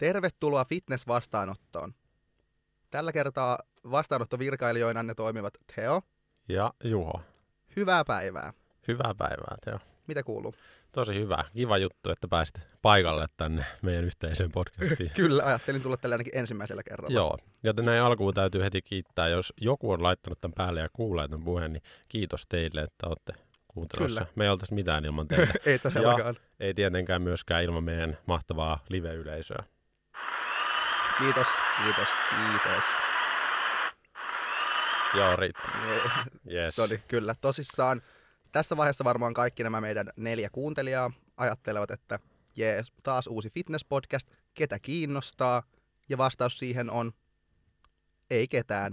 Tervetuloa fitness-vastaanottoon. Tällä kertaa vastaanottovirkailijoina ne toimivat Teo. Ja Juho. Hyvää päivää. Hyvää päivää, Teo. Mitä kuuluu? Tosi hyvä. Kiva juttu, että pääsit paikalle tänne meidän yhteiseen podcastiin. Kyllä, ajattelin tulla tällä ainakin ensimmäisellä kerralla. Joo, joten näin alkuun täytyy heti kiittää, jos joku on laittanut tämän päälle ja kuulee tämän puheen, niin kiitos teille, että olette kuuntelussa. Kyllä. Me ei oltaisi mitään ilman teitä. ei todellakaan. ei tietenkään myöskään ilman meidän mahtavaa live-yleisöä. Kiitos, kiitos, kiitos. Joo, riittää. Yes. Todi, kyllä, tosissaan. Tässä vaiheessa varmaan kaikki nämä meidän neljä kuuntelijaa ajattelevat, että jees, taas uusi fitness-podcast, ketä kiinnostaa? Ja vastaus siihen on, ei ketään.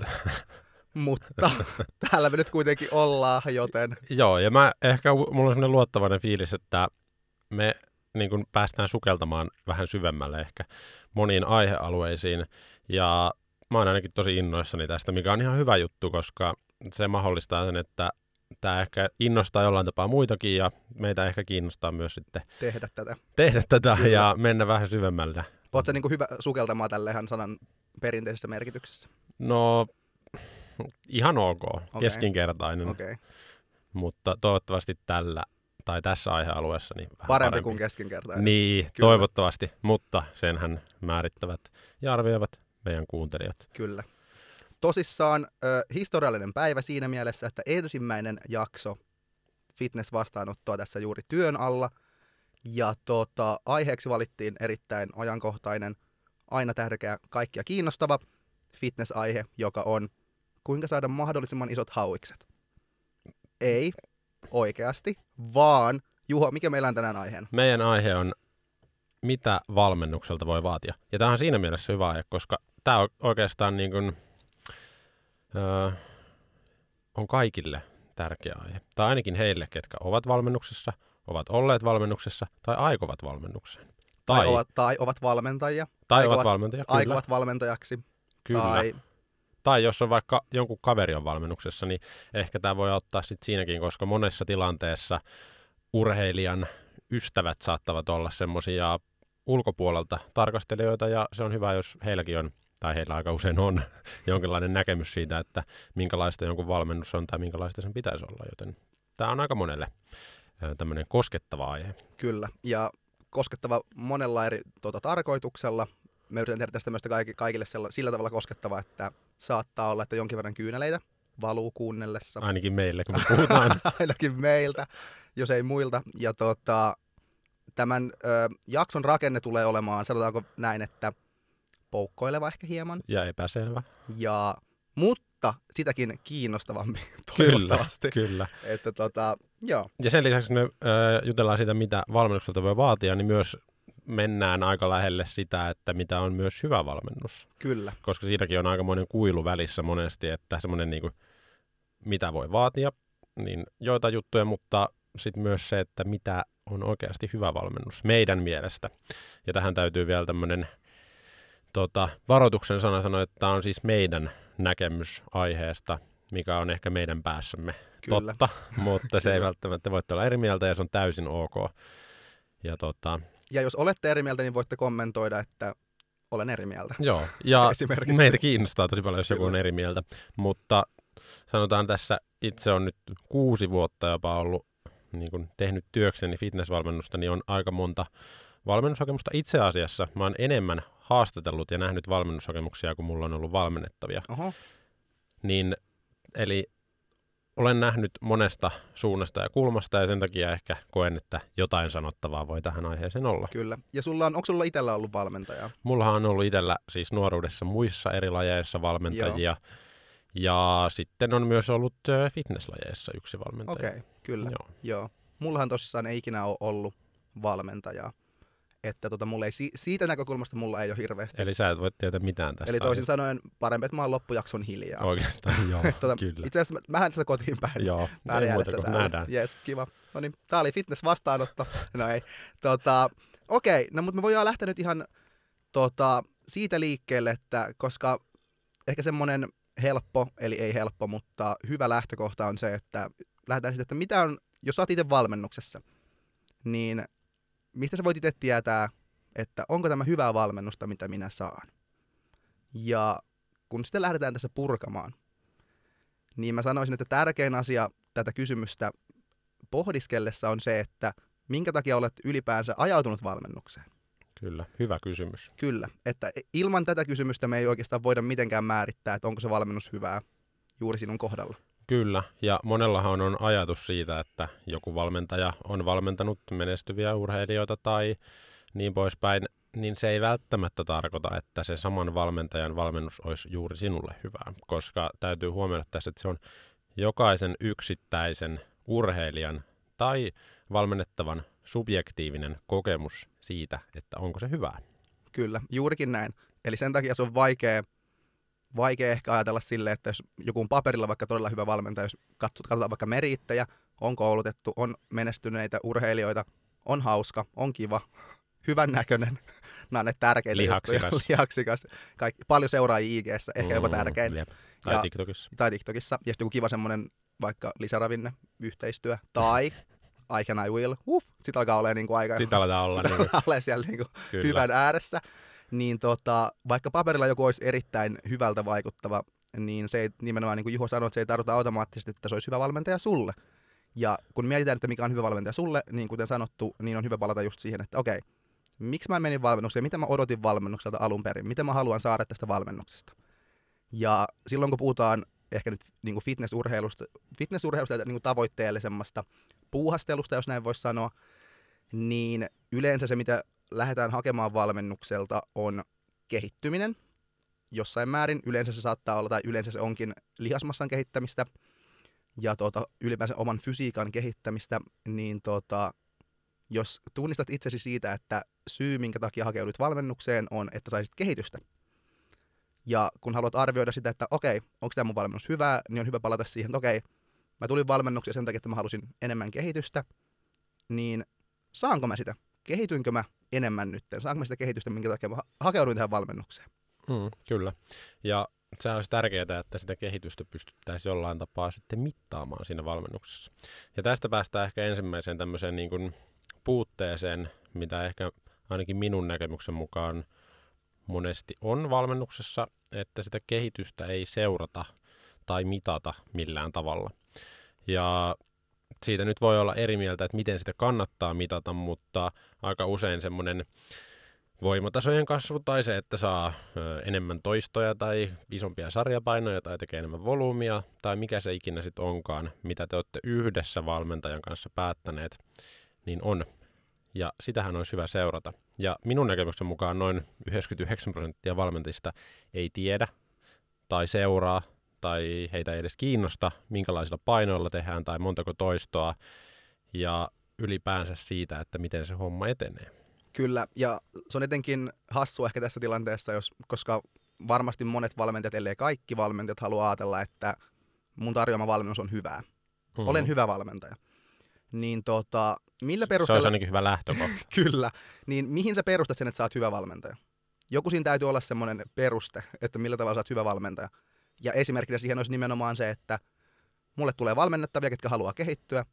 Mutta täällä me nyt kuitenkin ollaan, joten... Joo, ja mä ehkä, mulla on sellainen luottavainen fiilis, että me niin kuin päästään sukeltamaan vähän syvemmälle ehkä moniin aihealueisiin. Ja mä oon ainakin tosi innoissani tästä, mikä on ihan hyvä juttu, koska se mahdollistaa sen, että tämä ehkä innostaa jollain tapaa muitakin ja meitä ehkä kiinnostaa myös sitten tehdä tätä, tehdä tätä Kyllä. ja mennä vähän syvemmälle. Oletko niin hyvä sukeltamaan tälle ihan sanan perinteisessä merkityksessä? No, ihan ok, okay. keskinkertainen. Okay. Mutta toivottavasti tällä tai tässä aihealueessa niin vähän parempi, parempi. kuin keskinkertainen. Niin, Kyllä. toivottavasti, mutta senhän määrittävät ja arvioivat meidän kuuntelijat. Kyllä. Tosissaan ö, historiallinen päivä siinä mielessä, että ensimmäinen jakso fitness-vastaanottoa tässä juuri työn alla. Ja tota, aiheeksi valittiin erittäin ajankohtainen, aina tärkeä, kaikkia kiinnostava fitness-aihe, joka on kuinka saada mahdollisimman isot hauikset. Ei oikeasti, vaan Juho, mikä meillä on tänään aiheena? Meidän aihe on, mitä valmennukselta voi vaatia. Ja tämä on siinä mielessä hyvä aihe, koska tämä on oikeastaan niin kuin, öö, on kaikille tärkeä aihe. Tai ainakin heille, ketkä ovat valmennuksessa, ovat olleet valmennuksessa tai aikovat valmennukseen. Tai, tai, ovat, tai ovat valmentajia. Tai aikovat, ovat valmentajia, kyllä. Aikovat valmentajaksi. Kyllä. Tai... tai jos on vaikka jonkun kaveri on valmennuksessa, niin ehkä tämä voi auttaa sit siinäkin, koska monessa tilanteessa urheilijan ystävät saattavat olla semmoisia ulkopuolelta tarkastelijoita, ja se on hyvä, jos heilläkin on tai heillä aika usein on jonkinlainen näkemys siitä, että minkälaista jonkun valmennus on tai minkälaista sen pitäisi olla, joten tämä on aika monelle tämmöinen koskettava aihe. Kyllä, ja koskettava monella eri tuota, tarkoituksella. Me yritän tehdä tästä myös kaikille sillä, sillä tavalla koskettava, että saattaa olla, että jonkin verran kyyneleitä valuu kuunnellessa. Ainakin meille, kun me puhutaan. Ainakin meiltä, jos ei muilta. Ja tota, tämän ö, jakson rakenne tulee olemaan, sanotaanko näin, että poukkoileva ehkä hieman. Ja epäselvä. Ja, mutta sitäkin kiinnostavampi toivottavasti. Kyllä, kyllä. Että tota, joo. Ja sen lisäksi me ö, jutellaan siitä, mitä valmennukselta voi vaatia, niin myös mennään aika lähelle sitä, että mitä on myös hyvä valmennus. Kyllä. Koska siinäkin on aikamoinen kuilu välissä monesti, että semmoinen niin kuin, mitä voi vaatia, niin joita juttuja, mutta sitten myös se, että mitä on oikeasti hyvä valmennus meidän mielestä. Ja tähän täytyy vielä tämmöinen tota, varoituksen sana sanoi, että tämä on siis meidän näkemys aiheesta, mikä on ehkä meidän päässämme Kyllä. totta, mutta se ei välttämättä voi olla eri mieltä ja se on täysin ok. Ja, tota, ja jos olette eri mieltä, niin voitte kommentoida, että olen eri mieltä. Joo, ja meitä kiinnostaa tosi paljon, jos joku on eri mieltä, mutta sanotaan tässä, itse on nyt kuusi vuotta jopa ollut niin kun tehnyt työkseni fitnessvalmennusta, niin on aika monta valmennushakemusta. Itse asiassa mä oon enemmän haastatellut ja nähnyt valmennushakemuksia, kun mulla on ollut valmennettavia. Oho. Niin, eli olen nähnyt monesta suunnasta ja kulmasta ja sen takia ehkä koen, että jotain sanottavaa voi tähän aiheeseen olla. Kyllä. Ja sulla on, onko sulla itsellä ollut valmentaja? Mullahan on ollut itsellä siis nuoruudessa muissa eri lajeissa valmentajia. Joo. Ja sitten on myös ollut fitnesslajeissa yksi valmentaja. Okei, okay, kyllä. Joo. Joo. Mullahan tosissaan ei ikinä ole ollut valmentajaa että tota, mulla ei, siitä näkökulmasta mulla ei ole hirveästi. Eli sä et voi tietää mitään tästä. Eli toisin sanoen parempi, että mä oon loppujakson hiljaa. Oikeastaan, joo, tota, kyllä. Itse asiassa mähän tässä kotiin päin. Joo, ei muuta kuin nähdään. Yes, kiva. No niin, tää oli fitness-vastaanotto. no ei. Tota, okei, okay, no mutta me voidaan lähteä nyt ihan tota, siitä liikkeelle, että koska ehkä semmoinen helppo, eli ei helppo, mutta hyvä lähtökohta on se, että lähdetään siitä, että mitä on, jos sä oot itse valmennuksessa, niin mistä sä voit itse tietää, että onko tämä hyvää valmennusta, mitä minä saan. Ja kun sitten lähdetään tässä purkamaan, niin mä sanoisin, että tärkein asia tätä kysymystä pohdiskellessa on se, että minkä takia olet ylipäänsä ajautunut valmennukseen. Kyllä, hyvä kysymys. Kyllä, että ilman tätä kysymystä me ei oikeastaan voida mitenkään määrittää, että onko se valmennus hyvää juuri sinun kohdalla. Kyllä, ja monellahan on ajatus siitä, että joku valmentaja on valmentanut menestyviä urheilijoita tai niin poispäin, niin se ei välttämättä tarkoita, että se saman valmentajan valmennus olisi juuri sinulle hyvää, koska täytyy huomioida tässä, että se on jokaisen yksittäisen urheilijan tai valmennettavan subjektiivinen kokemus siitä, että onko se hyvää. Kyllä, juurikin näin. Eli sen takia se on vaikea, vaikea ehkä ajatella sille, että jos joku on paperilla vaikka todella hyvä valmentaja, jos katsot, katsotaan vaikka meriittejä, on koulutettu, on menestyneitä urheilijoita, on hauska, on kiva, hyvän näköinen, nämä on ne tärkeitä Lihaksikas. juttuja. Lihaksikas. Kaikki, paljon seuraajia ig ehkä jopa Mm, tärkein. jep. Tai Ja- TikTokissa. Tai TikTokissa. Ja sitten joku kiva semmoinen vaikka lisäravinne, yhteistyö. Tai I can I will. Uh, sitten alkaa olemaan niinku aika Sitten aletaan olla sit niin alkaa olemaan siellä niinku kyllä. hyvän ääressä. Niin tota, vaikka paperilla joku olisi erittäin hyvältä vaikuttava, niin se ei nimenomaan, niin kuin Juho sanoi, että se ei tarkoita automaattisesti, että se olisi hyvä valmentaja sulle. Ja kun mietitään, että mikä on hyvä valmentaja sulle, niin kuten sanottu, niin on hyvä palata just siihen, että okei, miksi mä menin valmennukseen, mitä mä odotin valmennukselta alun perin, mitä mä haluan saada tästä valmennuksesta. Ja silloin kun puhutaan ehkä nyt niin kuin fitnessurheilusta, fitnessurheilusta niin kuin tavoitteellisemmasta puuhastelusta, jos näin voisi sanoa, niin yleensä se, mitä lähdetään hakemaan valmennukselta, on kehittyminen. Jossain määrin yleensä se saattaa olla, tai yleensä se onkin lihasmassan kehittämistä ja tuota, ylipäänsä oman fysiikan kehittämistä, niin tuota, jos tunnistat itsesi siitä, että syy, minkä takia hakeudut valmennukseen, on, että saisit kehitystä. Ja kun haluat arvioida sitä, että okei, onko tämä mun valmennus hyvää, niin on hyvä palata siihen, että okei, mä tulin valmennukseen sen takia, että mä halusin enemmän kehitystä, niin saanko mä sitä? Kehitynkö mä enemmän nyt? Saanko sitä kehitystä, minkä takia mä ha- hakeuduin tähän valmennukseen? Mm, kyllä. Ja se olisi tärkeää, että sitä kehitystä pystyttäisiin jollain tapaa sitten mittaamaan siinä valmennuksessa. Ja tästä päästään ehkä ensimmäiseen tämmöiseen niin kuin puutteeseen, mitä ehkä ainakin minun näkemyksen mukaan monesti on valmennuksessa, että sitä kehitystä ei seurata tai mitata millään tavalla. Ja siitä nyt voi olla eri mieltä, että miten sitä kannattaa mitata, mutta aika usein semmoinen voimatasojen kasvu tai se, että saa enemmän toistoja tai isompia sarjapainoja tai tekee enemmän volyymia tai mikä se ikinä sitten onkaan, mitä te olette yhdessä valmentajan kanssa päättäneet, niin on. Ja sitähän olisi hyvä seurata. Ja minun näkemyksen mukaan noin 99 prosenttia valmentajista ei tiedä tai seuraa tai heitä ei edes kiinnosta, minkälaisilla painoilla tehdään tai montako toistoa ja ylipäänsä siitä, että miten se homma etenee. Kyllä, ja se on etenkin hassu ehkä tässä tilanteessa, jos, koska varmasti monet valmentajat, ellei kaikki valmentajat, haluaa ajatella, että mun tarjoama valmennus on hyvää. Mm. Olen hyvä valmentaja. Niin tota, millä Se olisi perusteella... ainakin hyvä lähtökohta. Kyllä. Niin mihin sä perustat sen, että sä oot hyvä valmentaja? Joku siinä täytyy olla semmoinen peruste, että millä tavalla sä oot hyvä valmentaja. Ja esimerkkinä siihen olisi nimenomaan se, että mulle tulee valmennettavia, ketkä haluaa kehittyä.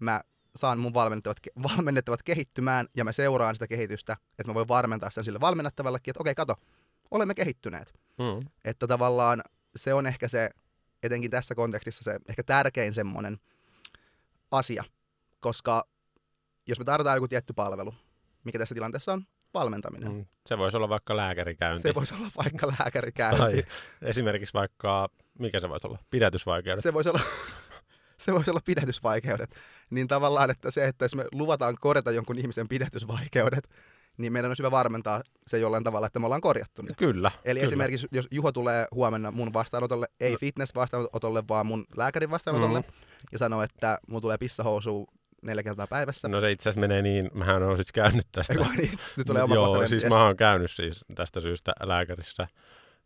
Mä saan mun valmennettavat, valmennettavat kehittymään ja mä seuraan sitä kehitystä, että mä voin varmentaa sen sille valmennettavallekin, että okei, kato, olemme kehittyneet. Mm. Että tavallaan se on ehkä se, etenkin tässä kontekstissa se ehkä tärkein semmoinen asia, koska jos me tarvitaan joku tietty palvelu, mikä tässä tilanteessa on valmentaminen. Mm. Se voisi olla vaikka lääkärikäynti. Se voisi olla vaikka lääkärikäynti. Tai esimerkiksi vaikka, mikä se voisi olla? Pidätysvaikeudet. Se voisi olla, se voisi olla pidätysvaikeudet. Niin tavallaan, että se, että jos me luvataan korjata jonkun ihmisen pidätysvaikeudet, niin meidän on hyvä varmentaa se jollain tavalla, että me ollaan korjattu ne. Kyllä. Eli kyllä. esimerkiksi, jos Juho tulee huomenna mun vastaanotolle, ei No. fitness-vastaanotolle, vaan mun lääkärin vastaanotolle, Mm. ja sanoo, että mun tulee pissahousu neljä kertaa päivässä. No se itse asiassa menee niin, mähän olen siis käynyt tästä. Ei kun niin, nyt tulee Joo, omakohtainen. siis mä oon käynyt siis tästä syystä lääkärissä.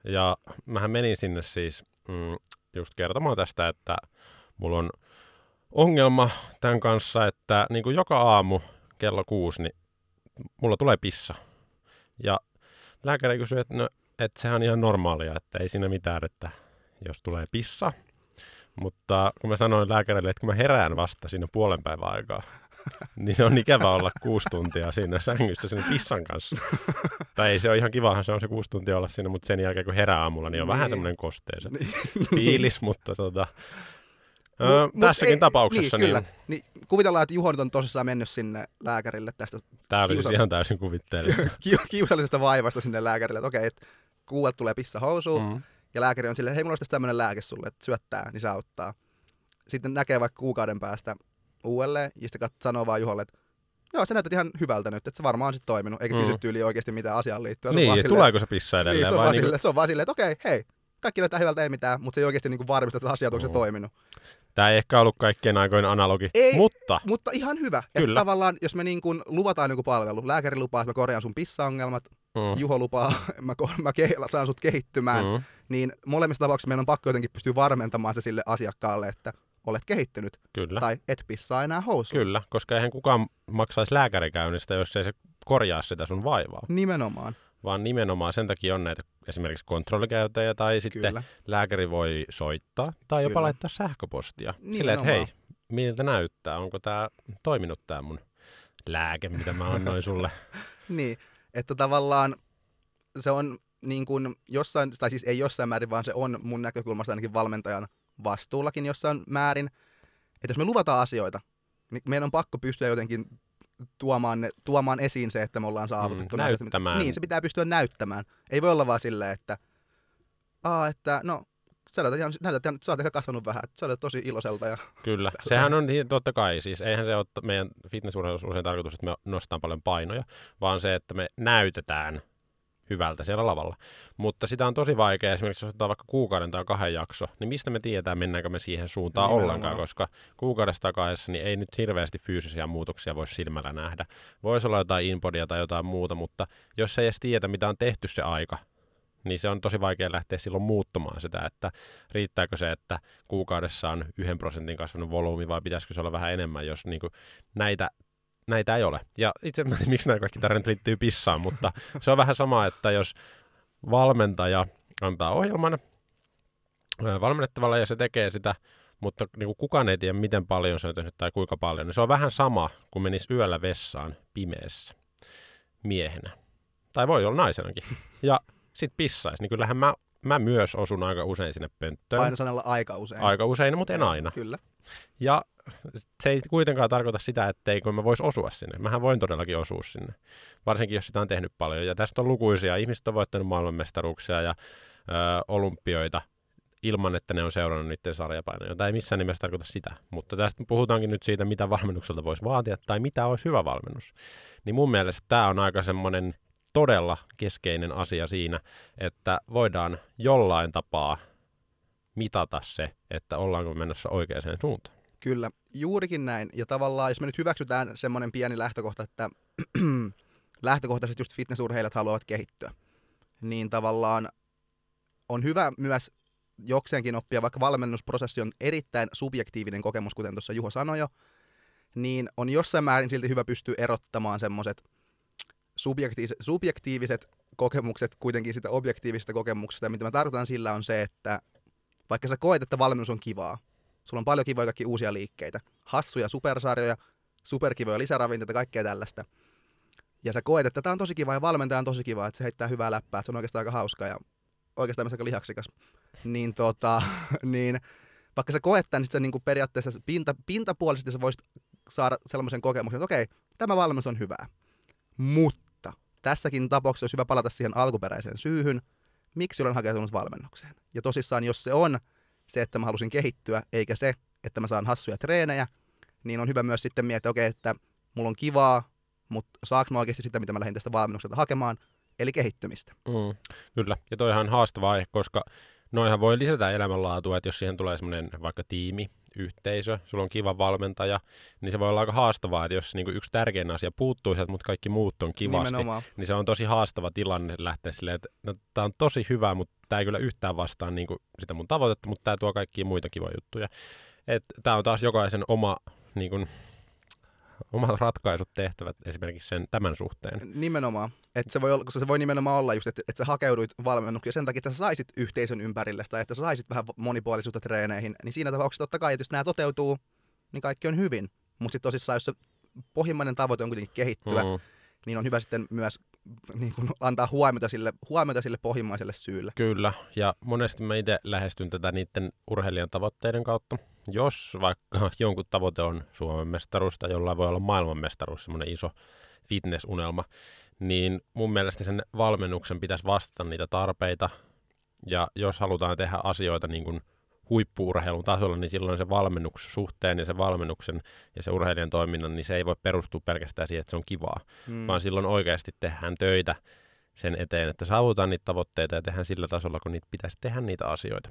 Ja mähän menin sinne siis mm, just kertomaan tästä, että mulla on ongelma tämän kanssa, että niin kuin joka aamu kello kuusi, niin mulla tulee pissa. Ja lääkäri kysyi, että, no, että sehän on ihan normaalia, että ei siinä mitään, että jos tulee pissa. Mutta kun mä sanoin lääkärille, että kun mä herään vasta siinä puolen päivän aikaa, niin se on ikävä olla kuusi tuntia siinä sängyssä sen pissan kanssa. tai ei se ole ihan kivahan se on se kuusi tuntia olla siinä, mutta sen jälkeen kun herää aamulla, niin on niin. vähän semmoinen kosteisen niin. fiilis, mutta tota, Öö, mut, tässäkin ei, tapauksessa. Niin, kyllä. Niin, niin, kuvitellaan, että Juho nyt on tosissaan mennyt sinne lääkärille tästä Tämä oli kiusa... ihan täysin kuvitteellista. kiusallisesta vaivasta sinne lääkärille, että okei, että kuulet tulee pissa housuun, mm. Ja lääkäri on silleen, hei, mulla olisi tämmöinen lääke sulle, että syöttää, niin se auttaa. Sitten näkee vaikka kuukauden päästä uudelleen, ja sitten sanoo vaan Juholle, että joo, se näyttää ihan hyvältä nyt, että se varmaan on sitten toiminut, eikä mm. kysytty yli oikeasti mitä asiaan liittyy. Se niin, tuleeko se pissa edelleen? Niin, se, on vai niin kuin... se on vaan silleen, että okei, hei, kaikki näyttää hyvältä, ei mitään, mutta se ei oikeasti niin varmista, että asiat onko se mm. toiminut. Tämä ei ehkä ollut kaikkien aikojen analogi, ei, mutta... mutta ihan hyvä. Kyllä. Että tavallaan, jos me niin kuin luvataan joku palvelu, lääkäri lupaa, että mä korjaan sun pissaongelmat, mm. Juho lupaa, mä, mä ke- saan sut kehittymään, mm. niin molemmissa tapauksissa meidän on pakko jotenkin pystyä varmentamaan se sille asiakkaalle, että olet kehittynyt. Kyllä. Tai et pissaa enää housuun. Kyllä, koska eihän kukaan maksaisi lääkärikäynnistä, jos ei se korjaa sitä sun vaivaa. Nimenomaan vaan nimenomaan sen takia on näitä esimerkiksi kontrollikäyttäjiä tai sitten Kyllä. lääkäri voi soittaa tai jopa Kyllä. laittaa sähköpostia. Silleen, että hei, miltä näyttää, onko tämä toiminut tämä mun lääke, mitä mä annoin sulle. niin, että tavallaan se on niin kuin jossain, tai siis ei jossain määrin, vaan se on mun näkökulmasta ainakin valmentajan vastuullakin jossain määrin. Että jos me luvataan asioita, niin meidän on pakko pystyä jotenkin tuomaan, ne, tuomaan esiin se, että me ollaan saavutettu. Mm, näyttämään. Niin, se pitää pystyä näyttämään. Ei voi olla vaan silleen, että, Aa, että no, sä näytät ihan, näytät ihan, sä oot ehkä kasvanut vähän, että sä olet tosi iloiselta. Ja... Kyllä, sehän on niin, totta kai, siis eihän se ole meidän fitnessurheilussa usein tarkoitus, että me nostetaan paljon painoja, vaan se, että me näytetään hyvältä siellä lavalla. Mutta sitä on tosi vaikea, esimerkiksi jos otetaan vaikka kuukauden tai kahden jakso, niin mistä me tiedetään, mennäänkö me siihen suuntaan Nimenomaan. ollenkaan, koska kuukaudesta kahdessa niin ei nyt hirveästi fyysisiä muutoksia voi silmällä nähdä. Voisi olla jotain inpodia tai jotain muuta, mutta jos ei edes tiedä, mitä on tehty se aika, niin se on tosi vaikea lähteä silloin muuttamaan sitä, että riittääkö se, että kuukaudessa on yhden prosentin kasvanut volyymi vai pitäisikö se olla vähän enemmän, jos niin kuin näitä näitä ei ole. Ja itse en tiedä, miksi nämä kaikki tarinat liittyy pissaan, mutta se on vähän sama, että jos valmentaja antaa ohjelman valmennettavalle ja se tekee sitä, mutta niin kuin kukaan ei tiedä, miten paljon se on tehnyt tai kuinka paljon, niin se on vähän sama kuin menisi yöllä vessaan pimeässä miehenä. Tai voi olla naisenakin. Ja sit pissaisi, niin kyllähän mä, mä myös osun aika usein sinne pönttöön. Painosanalla aika usein. Aika usein, mutta en aina. Kyllä. Ja se ei kuitenkaan tarkoita sitä, etteikö mä vois osua sinne. Mähän voin todellakin osua sinne, varsinkin jos sitä on tehnyt paljon. Ja tästä on lukuisia. Ihmiset on voittanut maailmanmestaruuksia ja ö, olympioita ilman, että ne on seurannut niiden sarjapainoja. Tämä ei missään nimessä tarkoita sitä. Mutta tästä puhutaankin nyt siitä, mitä valmennukselta voisi vaatia tai mitä olisi hyvä valmennus. Niin mun mielestä tämä on aika semmoinen todella keskeinen asia siinä, että voidaan jollain tapaa mitata se, että ollaanko menossa oikeaan suuntaan. Kyllä, juurikin näin. Ja tavallaan, jos me nyt hyväksytään semmoinen pieni lähtökohta, että lähtökohtaisesti just fitnessurheilijat haluavat kehittyä, niin tavallaan on hyvä myös jokseenkin oppia, vaikka valmennusprosessi on erittäin subjektiivinen kokemus, kuten tuossa Juho sanoi jo, niin on jossain määrin silti hyvä pystyä erottamaan semmoiset subjektiiviset, subjektiiviset kokemukset kuitenkin sitä objektiivisesta kokemuksesta. Ja mitä mä tarkoitan sillä on se, että vaikka sä koet, että valmennus on kivaa, Sulla on paljon kivoja kaikki uusia liikkeitä. Hassuja supersarjoja, superkivoja lisäravinteita, kaikkea tällaista. Ja sä koet, että tämä on tosi kiva ja valmentaja on tosi kiva, että se heittää hyvää läppää, että se on oikeastaan aika hauska ja oikeastaan myös aika lihaksikas. Niin, tota, niin vaikka sä koet tämän, niin sä niin periaatteessa pinta, pintapuolisesti sä voisit saada sellaisen kokemuksen, että okei, tämä valmennus on hyvää. Mutta tässäkin tapauksessa olisi hyvä palata siihen alkuperäiseen syyhyn, miksi olen hakeutunut valmennukseen. Ja tosissaan, jos se on se, että mä halusin kehittyä, eikä se, että mä saan hassuja treenejä, niin on hyvä myös sitten miettiä, okay, että mulla on kivaa, mutta saanko mä oikeasti sitä, mitä mä lähdin tästä valmennukselta hakemaan, eli kehittymistä. Mm, kyllä, ja toihan on haastava aihe, koska noihan voi lisätä elämänlaatua, että jos siihen tulee semmoinen vaikka tiimi, yhteisö, sulla on kiva valmentaja, niin se voi olla aika haastavaa, että jos niin yksi tärkein asia puuttuu sieltä, mutta kaikki muut on kivasti, Nimenomaan. niin se on tosi haastava tilanne lähteä silleen, että no, tämä on tosi hyvä, mutta tämä ei kyllä yhtään vastaa niin kuin sitä mun tavoitetta, mutta tämä tuo kaikkia muita kivoja juttuja. Tämä on taas jokaisen oma niin kuin, omat ratkaisut tehtävät esimerkiksi sen tämän suhteen. Nimenomaan. Että se voi olla, koska se voi nimenomaan olla just, että, että sä hakeuduit valmennuksiin sen takia, että sä saisit yhteisön ympärille tai että sä saisit vähän monipuolisuutta treeneihin, niin siinä tapauksessa totta kai, että jos nämä toteutuu, niin kaikki on hyvin. Mutta sitten tosissaan, jos sä pohjimmainen tavoite on kuitenkin kehittyä, mm. niin on hyvä sitten myös niin kuin antaa huomiota sille, huomiota sille pohjimmaiselle syylle. Kyllä, ja monesti mä itse lähestyn tätä niiden urheilijan tavoitteiden kautta. Jos vaikka jonkun tavoite on Suomen mestaruus tai jollain voi olla maailmanmestaruus, semmoinen iso fitnessunelma, niin mun mielestä sen valmennuksen pitäisi vastata niitä tarpeita. Ja jos halutaan tehdä asioita niin kuin huippuurheilun tasolla, niin silloin se valmennuksen suhteen ja se valmennuksen ja se urheilijan toiminnan, niin se ei voi perustua pelkästään siihen, että se on kivaa, mm. vaan silloin oikeasti tehdään töitä sen eteen, että saavutaan niitä tavoitteita ja tehdään sillä tasolla, kun niitä pitäisi tehdä niitä asioita.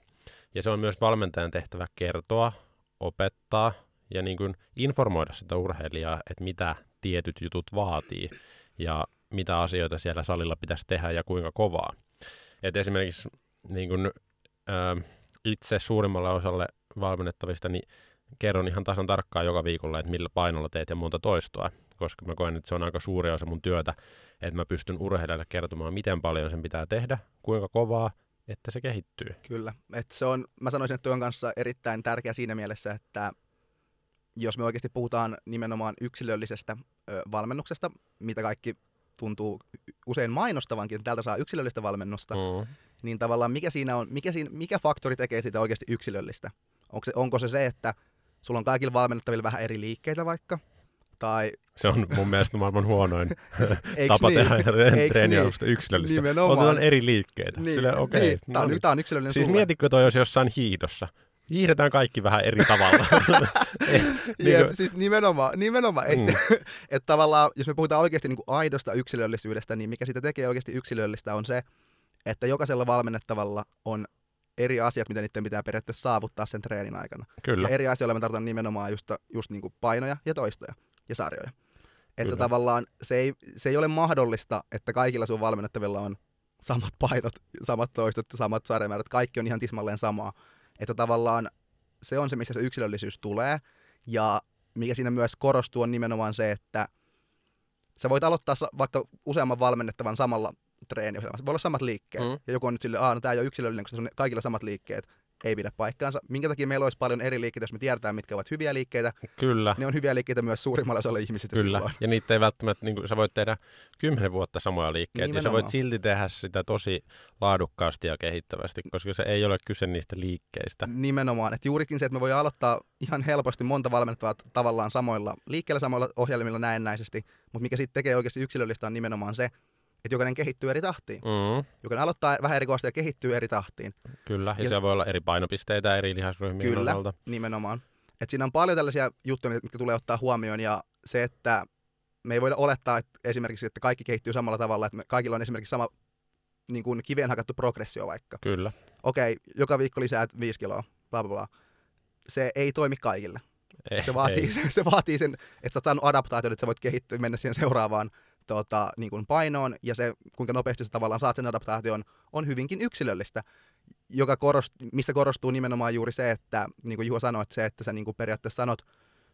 Ja se on myös valmentajan tehtävä kertoa, opettaa ja niin kuin informoida sitä urheilijaa, että mitä tietyt jutut vaatii ja mitä asioita siellä salilla pitäisi tehdä ja kuinka kovaa. Et esimerkiksi niin kuin, äh, itse suurimmalle osalle valmennettavista niin kerron ihan tasan tarkkaan joka viikolla, että millä painolla teet ja monta toistoa, koska mä koen, että se on aika suuri osa mun työtä, että mä pystyn urheilijalle kertomaan, miten paljon sen pitää tehdä, kuinka kovaa, että se kehittyy. Kyllä, että se on, mä sanoisin, että työn kanssa erittäin tärkeä siinä mielessä, että jos me oikeasti puhutaan nimenomaan yksilöllisestä ö, valmennuksesta, mitä kaikki tuntuu usein mainostavankin, että täältä saa yksilöllistä valmennusta, mm niin tavallaan mikä siinä on, mikä, siinä, mikä faktori tekee sitä oikeasti yksilöllistä? Onko se, onko se se, että sulla on kaikilla valmennettavilla vähän eri liikkeitä vaikka? Tai... Se on mun mielestä maailman huonoin tapa niin? tehdä treeniausta niin? yksilöllistä. Nimenomaan. Otetaan eri liikkeitä. Niin, Sille, okay, niin. Tämä, on, no niin. tämä on yksilöllinen Siis sulle. mietitkö toi, jos jossain hiidossa? Hiihdetään kaikki vähän eri tavalla. Eh, niin Jep, siis nimenomaan, nimenomaan. Mm. että tavallaan, jos me puhutaan oikeasti niin kuin aidosta yksilöllisyydestä, niin mikä sitä tekee oikeasti yksilöllistä on se, että jokaisella valmennettavalla on eri asiat, mitä niiden pitää periaatteessa saavuttaa sen treenin aikana. Kyllä. Ja eri asioilla me tarkoitan nimenomaan just, just niin kuin painoja ja toistoja ja sarjoja. Että Kyllä. tavallaan se ei, se ei ole mahdollista, että kaikilla sun valmennettavilla on samat painot, samat toistot, samat sarjamäärät, kaikki on ihan tismalleen samaa. Että tavallaan se on se, missä se yksilöllisyys tulee. Ja mikä siinä myös korostuu on nimenomaan se, että sä voit aloittaa vaikka useamman valmennettavan samalla treeniohjelmassa. Voi olla samat liikkeet. Mm. Ja joku on nyt silleen, että tämä ei ole yksilöllinen, koska se on kaikilla samat liikkeet. Ei pidä paikkaansa. Minkä takia meillä olisi paljon eri liikkeitä, jos me tiedetään, mitkä ovat hyviä liikkeitä. Kyllä. Ne on hyviä liikkeitä myös suurimmalla osalla ihmisistä. Kyllä. Silloin. Ja niitä ei välttämättä, niin kuin, sä voit tehdä kymmenen vuotta samoja liikkeitä. Nimenomaan. Ja sä voit silti tehdä sitä tosi laadukkaasti ja kehittävästi, koska se ei ole kyse niistä liikkeistä. Nimenomaan. Että juurikin se, että me voi aloittaa ihan helposti monta valmennettavaa tavallaan samoilla liikkeillä, samoilla ohjelmilla näennäisesti. Mutta mikä sitten tekee oikeasti yksilöllistä on nimenomaan se, että jokainen kehittyy eri tahtiin. Mm. Jokainen aloittaa vähän eri ja kehittyy eri tahtiin. Kyllä, ja, ja siellä voi olla eri painopisteitä eri lihasryhmien Kyllä, osalta. nimenomaan. Et siinä on paljon tällaisia juttuja, mitkä tulee ottaa huomioon, ja se, että me ei voida olettaa että esimerkiksi, että kaikki kehittyy samalla tavalla, että me kaikilla on esimerkiksi sama niin kuin kiveen hakattu progressio vaikka. Kyllä. Okei, joka viikko lisää 5 kiloa, bla bla bla. Se ei toimi kaikille. Ei, se, vaatii, se, se vaatii sen, että sä oot saanut adaptaation, että sä voit kehittyä, mennä siihen seuraavaan tota, niin kuin painoon, ja se, kuinka nopeasti sä tavallaan saat sen adaptaation, on hyvinkin yksilöllistä, joka korost, missä korostuu nimenomaan juuri se, että niin kuin Juho sanoi, että se, että sä niin kuin periaatteessa sanot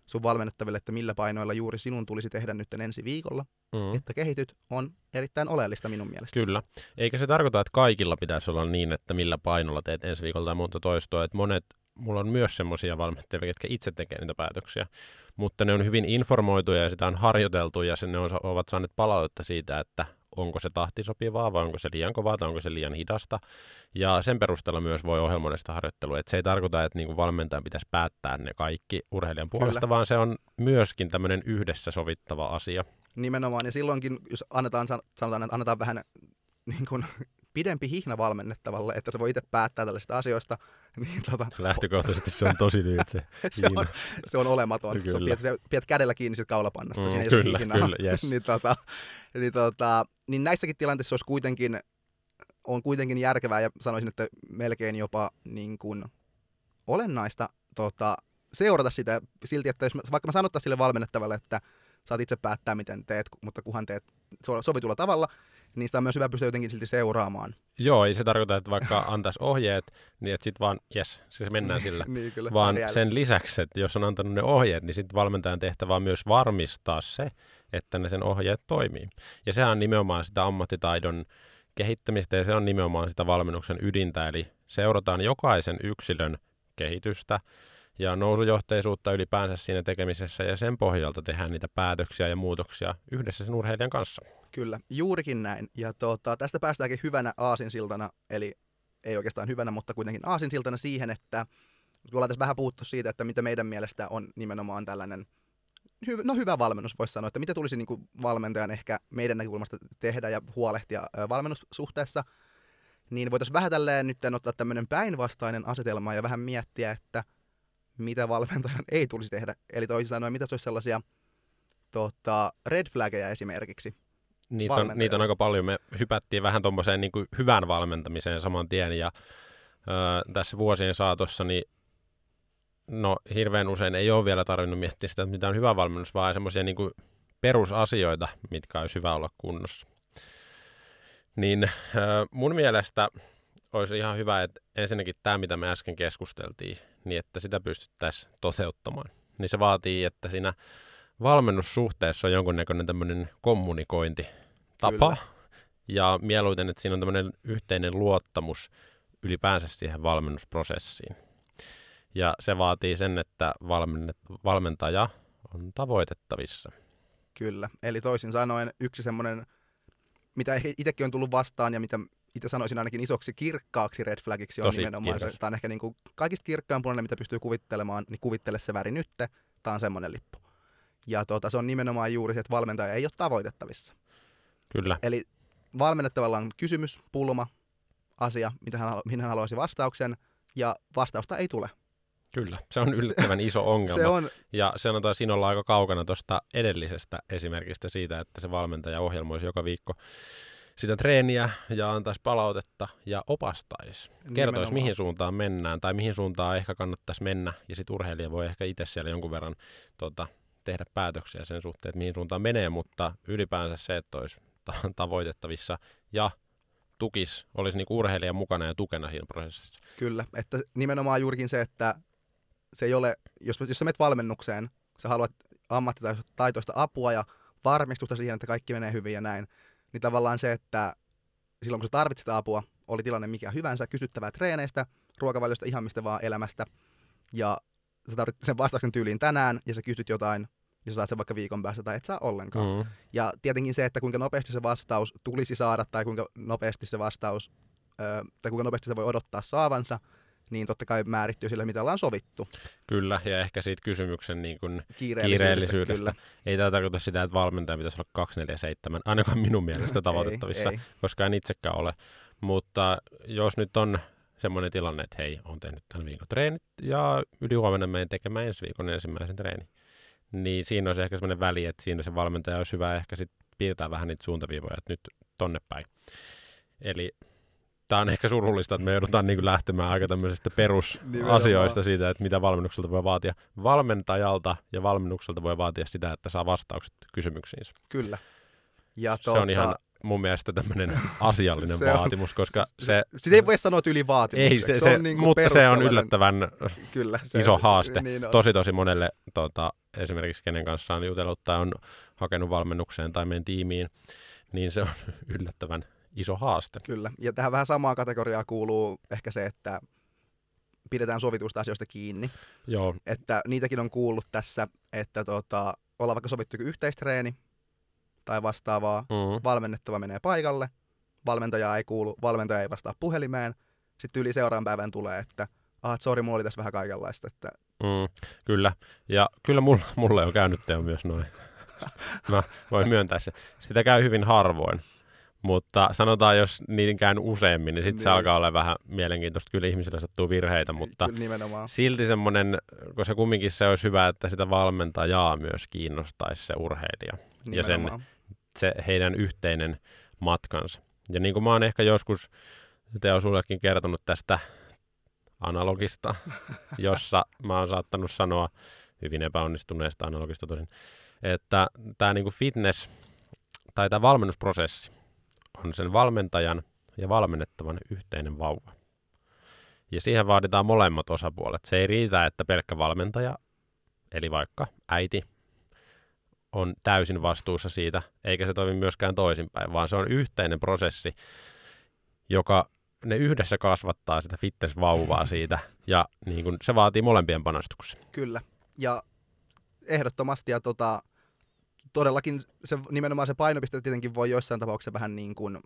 sun valmennettaville, että millä painoilla juuri sinun tulisi tehdä nyt ensi viikolla, mm. että kehityt, on erittäin oleellista minun mielestä. Kyllä. Eikä se tarkoita, että kaikilla pitäisi olla niin, että millä painolla teet ensi viikolla tai monta toistoa. Että monet mulla on myös semmoisia valmentajia, jotka itse tekee niitä päätöksiä, mutta ne on hyvin informoituja ja sitä on harjoiteltu ja ne on, ovat saaneet palautetta siitä, että onko se tahti sopivaa vai onko se liian kovaa tai onko se liian hidasta. Ja sen perusteella myös voi ohjelmoida sitä harjoittelua. Et se ei tarkoita, että niinku valmentajan pitäisi päättää ne kaikki urheilijan puolesta, Kyllä. vaan se on myöskin tämmöinen yhdessä sovittava asia. Nimenomaan, ja silloinkin, jos annetaan, sanotaan, että annetaan vähän niin kuin pidempi hihna valmennettavalle, että se voi itse päättää tällaisista asioista. Niin, tota, Lähtökohtaisesti se on tosi lyhyt se se, on, se on olematon. Kyllä. Se on, pidät, pidät kädellä kiinni sit kaulapannasta, mm, siinä ei kyllä, ole kyllä, yes. niin, tota, niin, tota, niin näissäkin tilanteissa olisi kuitenkin, on kuitenkin järkevää ja sanoisin, että melkein jopa niin kuin, olennaista tota, seurata sitä silti, että jos, vaikka mä sanottaisiin sille valmennettavalle, että saat itse päättää, miten teet, mutta kuhan teet sovitulla tavalla, niin sitä on myös hyvä pystyä jotenkin silti seuraamaan. Joo, ei se tarkoita, että vaikka antaisi ohjeet, niin että sitten vaan, jes, se mennään sillä. niin, kyllä, vaan sen lisäksi, että jos on antanut ne ohjeet, niin sitten valmentajan tehtävä on myös varmistaa se, että ne sen ohjeet toimii. Ja sehän on nimenomaan sitä ammattitaidon kehittämistä ja se on nimenomaan sitä valmennuksen ydintä, eli seurataan jokaisen yksilön kehitystä ja nousujohteisuutta ylipäänsä siinä tekemisessä ja sen pohjalta tehdään niitä päätöksiä ja muutoksia yhdessä sen urheilijan kanssa. Kyllä, juurikin näin. Ja tuota, tästä päästäänkin hyvänä aasinsiltana, eli ei oikeastaan hyvänä, mutta kuitenkin aasinsiltana siihen, että kun ollaan tässä vähän puhuttu siitä, että mitä meidän mielestä on nimenomaan tällainen hy- no hyvä valmennus, voisi sanoa, että mitä tulisi niin kuin valmentajan ehkä meidän näkökulmasta tehdä ja huolehtia valmennussuhteessa, niin voitaisiin vähän tälleen nyt ottaa tämmöinen päinvastainen asetelma ja vähän miettiä, että mitä valmentajan ei tulisi tehdä. Eli toisin sanoen, mitä se olisi sellaisia tota, red flaggeja esimerkiksi. Niitä on, niitä on aika paljon. Me hypättiin vähän tuommoiseen niin hyvään valmentamiseen saman tien ja ö, tässä vuosien saatossa niin no hirveän usein ei ole vielä tarvinnut miettiä sitä, mitä on hyvä valmennus, vaan semmoisia niin perusasioita, mitkä olisi hyvä olla kunnossa. Niin äh, mun mielestä olisi ihan hyvä, että ensinnäkin tämä, mitä me äsken keskusteltiin, niin että sitä pystyttäisiin toteuttamaan. Niin se vaatii, että siinä valmennussuhteessa on jonkunnäköinen tämmöinen kommunikointitapa. Kyllä. Ja mieluiten, että siinä on tämmöinen yhteinen luottamus ylipäänsä siihen valmennusprosessiin. Ja se vaatii sen, että valmentaja on tavoitettavissa. Kyllä. Eli toisin sanoen yksi semmoinen, mitä itsekin on tullut vastaan ja mitä itse sanoisin ainakin isoksi kirkkaaksi red flagiksi on Tosi nimenomaan kirkas. se. Tämä on ehkä niin kuin kaikista kirkkaan puolelle, mitä pystyy kuvittelemaan, niin kuvittele se väri nytte. Tämä on semmoinen lippu. Ja tuota, se on nimenomaan juuri se, että valmentaja ei ole tavoitettavissa. Kyllä. Eli valmennettavalla on kysymys, pulma, asia, mitä hän, mihin hän haluaisi vastauksen, ja vastausta ei tule. Kyllä, se on yllättävän iso ongelma. se on... Ja sanotaan, siinä ollaan aika kaukana tuosta edellisestä esimerkistä siitä, että se valmentaja ohjelmoisi joka viikko sitä treeniä ja antaisi palautetta ja opastaisi. Kertoisi, mihin suuntaan mennään tai mihin suuntaan ehkä kannattaisi mennä. Ja sitten urheilija voi ehkä itse siellä jonkun verran tota, tehdä päätöksiä sen suhteen, että mihin suuntaan menee, mutta ylipäänsä se, että olisi tavoitettavissa ja tukis, olisi niin urheilija mukana ja tukena siinä prosessissa. Kyllä, että nimenomaan juurikin se, että se ei ole, jos, jos sä menet valmennukseen, sä haluat ammattitaitoista apua ja varmistusta siihen, että kaikki menee hyvin ja näin, niin tavallaan se, että silloin kun sä tarvitset apua, oli tilanne mikä hyvänsä, kysyttävää treeneistä, ruokavaliosta, ihan mistä vaan elämästä, ja sä tarvitset sen vastauksen tyyliin tänään, ja sä kysyt jotain, ja sä saat sen vaikka viikon päästä, tai et saa ollenkaan. Mm. Ja tietenkin se, että kuinka nopeasti se vastaus tulisi saada, tai kuinka nopeasti se vastaus, tai kuinka nopeasti se voi odottaa saavansa, niin totta kai määrittyy sillä, mitä ollaan sovittu. Kyllä, ja ehkä siitä kysymyksen niin kuin kiireellisyydestä. kiireellisyydestä. Kyllä. Ei tämä tarkoita sitä, että valmentaja pitäisi olla 247, ainakaan minun mielestä tavoitettavissa, ei, ei. koska en itsekään ole. Mutta jos nyt on semmoinen tilanne, että hei, on tehnyt tämän viikon treenit ja yli huomenna menen tekemään ensi viikon ensimmäisen treenin, niin siinä on ehkä semmoinen väli, että siinä se valmentaja olisi hyvä ehkä sitten piirtää vähän niitä suuntaviivoja, että nyt tonne päin. Eli tämä on ehkä surullista, että me joudutaan niin lähtemään aika tämmöisistä perusasioista siitä, että mitä valmennukselta voi vaatia. Valmentajalta ja valmennukselta voi vaatia sitä, että saa vastaukset kysymyksiinsä. Kyllä. Ja tuota... Se on ihan mun mielestä tämmöinen asiallinen se vaatimus, koska se... Sitä ei voi sanoa yli vaatimus. Ei, se, se, se on niin mutta se on yllättävän Kyllä, se, iso haaste. Niin on. tosi tosi monelle tota, esimerkiksi kenen kanssa on jutellut tai on hakenut valmennukseen tai meidän tiimiin, niin se on yllättävän iso haaste. Kyllä, ja tähän vähän samaa kategoriaa kuuluu ehkä se, että pidetään sovituista asioista kiinni. Joo. Että niitäkin on kuullut tässä, että tota, ollaan vaikka sovittu yhteistreeni tai vastaavaa, mm-hmm. valmennettava menee paikalle, valmentaja ei kuulu, valmentaja ei vastaa puhelimeen, sitten yli seuraavan päivän tulee, että ah, sori, mulla oli tässä vähän kaikenlaista. Että... Mm, kyllä, ja kyllä mulla, mulle on käynyt teo myös noin. Mä voin myöntää se. Sitä käy hyvin harvoin. Mutta sanotaan, jos niinkään useammin, niin sitten niin. se alkaa olla vähän mielenkiintoista. Kyllä ihmisillä sattuu virheitä, mutta silti semmoinen, koska kumminkin se olisi hyvä, että sitä valmentajaa myös kiinnostaisi se urheilija. Nimenomaan. Ja sen, se heidän yhteinen matkansa. Ja niin kuin mä oon ehkä joskus Teo sullekin kertonut tästä analogista, jossa mä oon saattanut sanoa hyvin epäonnistuneesta analogista tosin, että tämä niin fitness tai tämä valmennusprosessi, on sen valmentajan ja valmennettavan yhteinen vauva. Ja siihen vaaditaan molemmat osapuolet. Se ei riitä, että pelkkä valmentaja, eli vaikka äiti, on täysin vastuussa siitä, eikä se toimi myöskään toisinpäin, vaan se on yhteinen prosessi, joka ne yhdessä kasvattaa sitä fitness-vauvaa siitä, ja niin kuin, se vaatii molempien panostuksia. Kyllä. Ja ehdottomasti, ja tota, todellakin se, nimenomaan se painopiste tietenkin voi joissain tapauksissa vähän niin kuin,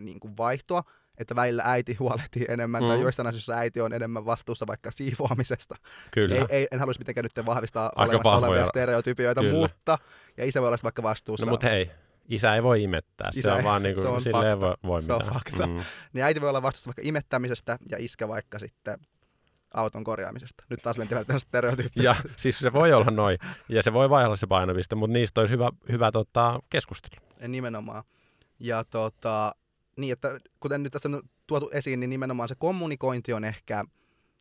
niin kuin vaihtoa, että välillä äiti huolehtii enemmän, mm. tai joissain asioissa äiti on enemmän vastuussa vaikka siivoamisesta. Kyllä. Ei, ei, en haluaisi mitenkään nyt vahvistaa Aika olemassa vahvoja. olevia stereotypioita, Kyllä. mutta, ja isä voi olla vaikka vastuussa. No mutta hei, isä ei voi imettää. Isä se on ei- vaan niin se kuin, on silleen fakta. voi, voi Se on fakta. Mm. Niin äiti voi olla vastuussa vaikka imettämisestä ja iskä vaikka sitten auton korjaamisesta. Nyt taas mentiin vähän tähän stereotyyppiin. Ja siis se voi olla noin, ja se voi vaihdella se painopiste, mutta niistä olisi hyvä, hyvä tota, keskustelu. Nimenomaan. Ja tota, niin, että kuten nyt tässä on tuotu esiin, niin nimenomaan se kommunikointi on ehkä,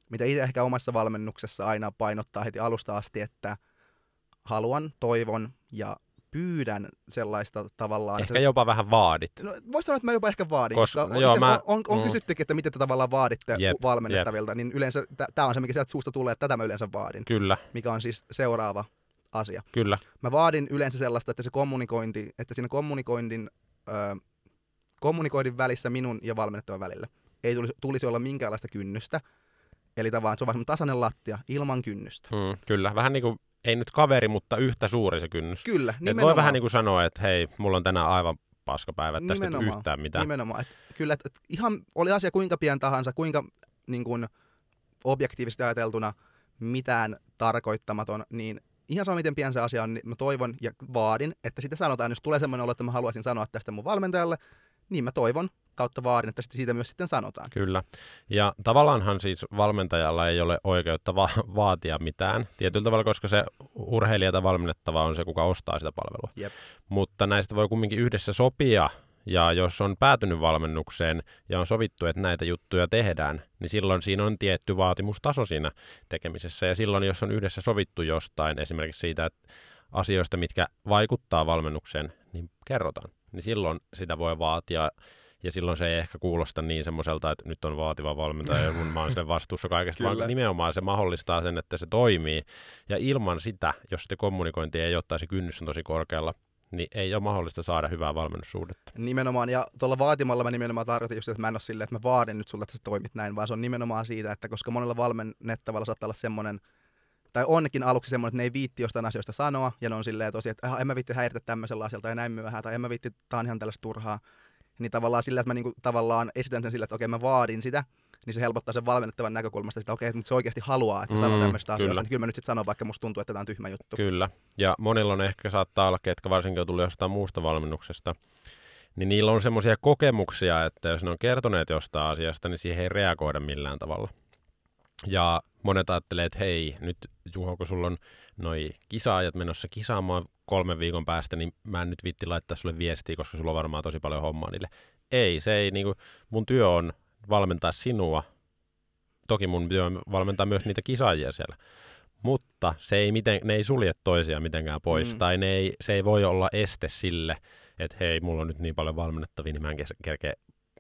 mitä itse ehkä omassa valmennuksessa aina painottaa heti alusta asti, että haluan, toivon ja pyydän sellaista tavallaan. Ehkä jopa vähän vaadit. No, voisi sanoa, että mä jopa ehkä vaadin, Koska- koska, joo, mä- on, on, on mm. kysyttykin, että miten te tavallaan vaaditte Jep, jep, valmennettavilta, niin yleensä tämä on se, mikä sieltä suusta tulee, että tätä mä yleensä vaadin, Kyllä, mikä on siis seuraava asia. kyllä. Mä vaadin yleensä sellaista, että se kommunikointi, että siinä kommunikoinnin, ö, kommunikoinnin välissä minun ja valmennettavan välillä ei tulisi, tulisi olla minkäänlaista kynnystä. Eli tavallaan se on semmoinen tasainen lattia ilman kynnystä. Mm, kyllä, vähän niin kuin, ei nyt kaveri, mutta yhtä suuri se kynnys. Kyllä, Et nimenomaan. voi vähän niin kuin sanoa, että hei, mulla on tänään aivan paskapäivä, että tästä ei yhtään mitään. Nimenomaan. Et kyllä, et, et ihan oli asia kuinka pian tahansa, kuinka niin kuin, objektiivisesti ajateltuna mitään tarkoittamaton, niin ihan sama miten pian se asia on, niin mä toivon ja vaadin, että sitä sanotaan, jos tulee semmoinen olo, että mä haluaisin sanoa tästä mun valmentajalle, niin mä toivon kautta vaadin, että siitä myös sitten sanotaan. Kyllä. Ja tavallaanhan siis valmentajalla ei ole oikeutta va- vaatia mitään tietyllä tavalla, koska se urheilija tai valmennettava on se, kuka ostaa sitä palvelua. Jep. Mutta näistä voi kumminkin yhdessä sopia, ja jos on päätynyt valmennukseen ja on sovittu, että näitä juttuja tehdään, niin silloin siinä on tietty vaatimustaso siinä tekemisessä. Ja silloin, jos on yhdessä sovittu jostain, esimerkiksi siitä, että asioista, mitkä vaikuttaa valmennukseen, niin kerrotaan. Niin silloin sitä voi vaatia ja silloin se ei ehkä kuulosta niin semmoiselta, että nyt on vaativa valmentaja ja mun mä oon sen vastuussa kaikesta, Kyllä. vaan nimenomaan se mahdollistaa sen, että se toimii. Ja ilman sitä, jos sitten kommunikointi ei ottaisi kynnys on tosi korkealla, niin ei ole mahdollista saada hyvää valmennussuhdetta. Nimenomaan, ja tuolla vaatimalla mä nimenomaan tarkoitan just, että mä en ole silleen, että mä vaadin nyt sulle, että sä toimit näin, vaan se on nimenomaan siitä, että koska monella valmennettavalla saattaa olla semmoinen, tai onkin aluksi semmoinen, että ne ei viitti jostain asioista sanoa, ja ne on silleen tosi, että "Ah, en mä viitti häiritä tämmöisellä asialla, tai näin myöhään, tai en mä viitti, tää on ihan tällaista turhaa. Niin tavallaan sillä, että mä niinku, tavallaan esitän sen sillä, että okei mä vaadin sitä, niin se helpottaa sen valmennettavan näkökulmasta sitä, okei, mutta se oikeasti haluaa, että mä sanon Mm, tämmöistä asioista, niin kyllä mä nyt sitten sanon, vaikka musta tuntuu, että tämä on tyhmä juttu. Kyllä. Ja monilla on ehkä saattaa olla, ketkä varsinkin on tullut jostain muusta valmennuksesta, niin niillä on semmoisia kokemuksia, että jos ne on kertoneet jostain asiasta, niin siihen ei reagoida millään tavalla. Ja monet ajattelee, että hei, nyt Juho, kun sulla on noi kisaajat menossa kisaamaan kolmen viikon päästä, niin mä en nyt vitti laittaa sulle viestiä, koska sulla on varmaan tosi paljon hommaa niille. Ei, se ei, niinku, mun työ on valmentaa sinua. Toki mun työ on valmentaa myös niitä kisaajia siellä. Mutta se ei miten, ne ei sulje toisiaan mitenkään pois, Mm. tai ne ei, se ei voi olla este sille, että hei, mulla on nyt niin paljon valmennettavia, niin mä en kerkeä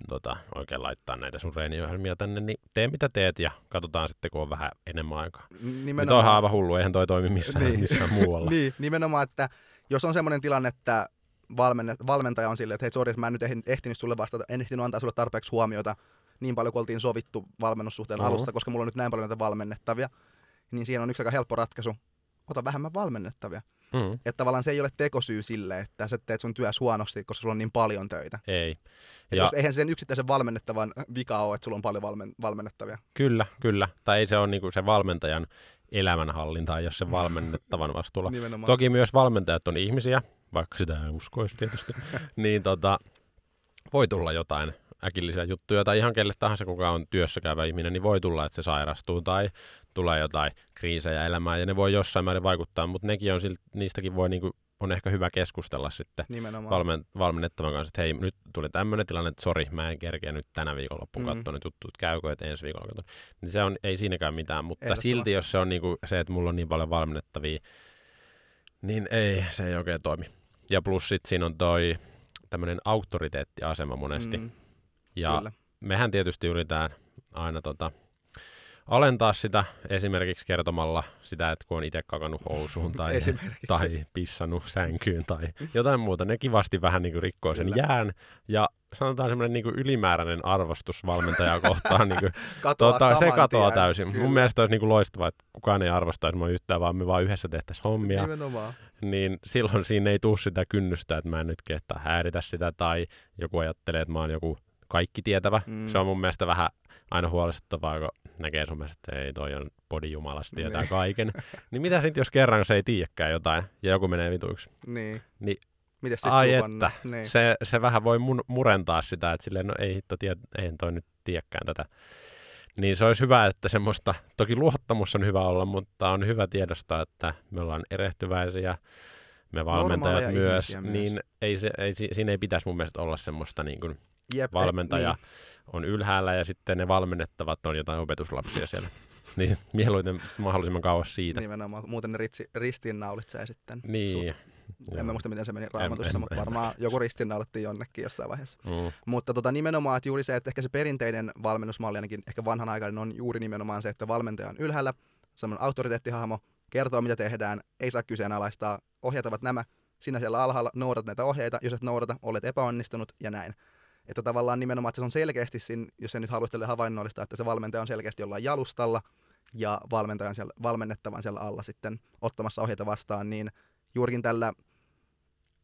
tota, oikein laittaa näitä sun reeniohjelmia tänne, niin tee mitä teet ja katsotaan sitten, kun on vähän enemmän aikaa. Nyt on aivan hullu, eihän toi toimi missään, Niin. missään muualla. Niin, nimenomaan, että jos on semmoinen tilanne, että valmentaja on silleen, että hei, sorry, mä en nyt ehtinyt, sulle vastata, en ehtinyt antaa sulle tarpeeksi huomiota niin paljon kuin oltiin sovittu valmennussuhteen Mhm. alussa, koska mulla on nyt näin paljon näitä valmennettavia, niin siinä on yksi aika helppo ratkaisu. Ota vähemmän valmennettavia. Mm, Että tavallaan se ei ole tekosyy sille, että sä teet sun työs huonosti, koska sulla on niin paljon töitä. ei. Et Ja jos, eihän sen yksittäisen valmennettavan vika ole, että sulla on paljon valmen, valmennettavia. kyllä, kyllä. Tai ei se ole niinku se valmentajan elämänhallinta, jos se valmennettavan vastuulla. Nimenomaan. Toki myös valmentajat on ihmisiä, vaikka sitä ei uskoisi tietysti, niin tota, voi tulla jotain äkillisiä juttuja, tai ihan kelle tahansa, kuka on työssä käyvä ihminen, niin voi tulla, että se sairastuu, tai tulee jotain kriisejä elämään, ja ne voi jossain määrin vaikuttaa, mutta nekin on, silt- niistäkin voi niinku, on ehkä hyvä keskustella sitten Nimenomaan. valmen, valmennettavan kanssa, että hei, nyt tuli tämmöinen tilanne, että sori, mä en kerkeä nyt tänä viikonloppuun Mm. mm. katsoa nyt juttuja, että käykö, että ensi viikolla katsoa. Niin se on, ei siinäkään mitään, mutta silti jos se on niinku se, että mulla on niin paljon valmennettavia, niin ei, se ei oikein toimi. Ja plus sit siinä on toi tämmöinen auktoriteettiasema monesti. Mm, ja kyllä. mehän tietysti yritetään aina tota, alentaa sitä esimerkiksi kertomalla sitä, että kun on itse kakannut housuun tai, tai pissannut sänkyyn tai jotain muuta. Ne kivasti vähän niin kuin rikkoo sen Kyllä. jään ja sanotaan semmoinen niin ylimääräinen arvostus valmentajaa kohtaan. niin kuin, Katoaa tota, se katoaa tien. täysin. Kyllä. Mun mielestä olisi niin kuin loistavaa, että kukaan ei arvostaisi mua yhtään, vaan me vaan yhdessä tehtäisiin hommia. Nimenomaan. Niin silloin siinä ei tule sitä kynnystä, että mä en nyt kehtaa häiritä sitä, tai joku ajattelee, että mä oon joku kaikki tietävä. Mm. Se on mun mielestä vähän aina huolestuttavaa, kun näkee somessa, että ei toi on bodijumala, se tietää Niin. kaiken. niin mitä sitten, jos kerran se ei tiedäkään jotain, ja joku menee vituiksi? Niin. Niin Mites sit Ai sun että, Niin. se, se vähän voi mun, murentaa sitä, että silleen, no ei hitto, tie, ei toi nyt tiedäkään tätä. Niin se olisi hyvä, että semmoista, toki luottamus on hyvä olla, mutta on hyvä tiedostaa, että me ollaan erehtyväisiä, me valmentajat Normaaleja myös, myös. niin ei se, ei, si- siinä ei pitäisi mun mielestä olla semmoista niin kuin Jep, valmentaja Niin. on ylhäällä ja sitten ne valmennettavat on jotain opetuslapsia siellä. niin mieluiten mahdollisimman kauas siitä. Nimenomaan, muuten ne ritsi, ristiinnaulitsee sitten. Niin. sut. Joo. En mä muista, miten se meni raamatussa, en- mutta en- varmaan joku ristiinnaulittiin jonnekin jossain vaiheessa. Mm. Mutta tota, nimenomaan, että juuri se, että ehkä se perinteinen valmennusmalli, ainakin ehkä vanhanaikainen, on juuri nimenomaan se, että valmentaja on ylhäällä, semmoinen autoriteettihahmo, kertoo mitä tehdään, ei saa kyseenalaistaa, ohjeet ovat nämä, sinä siellä alhaalla noudat näitä ohjeita, jos et noudata, olet epäonnistunut ja näin. Että tavallaan nimenomaan, että se on selkeästi, siinä, jos se nyt haluaisi tälle havainnollistaa, että se valmentaja on selkeästi jollain jalustalla ja valmentajan siellä, valmennettavan siellä alla sitten ottamassa ohjeita vastaan, niin juurikin tällä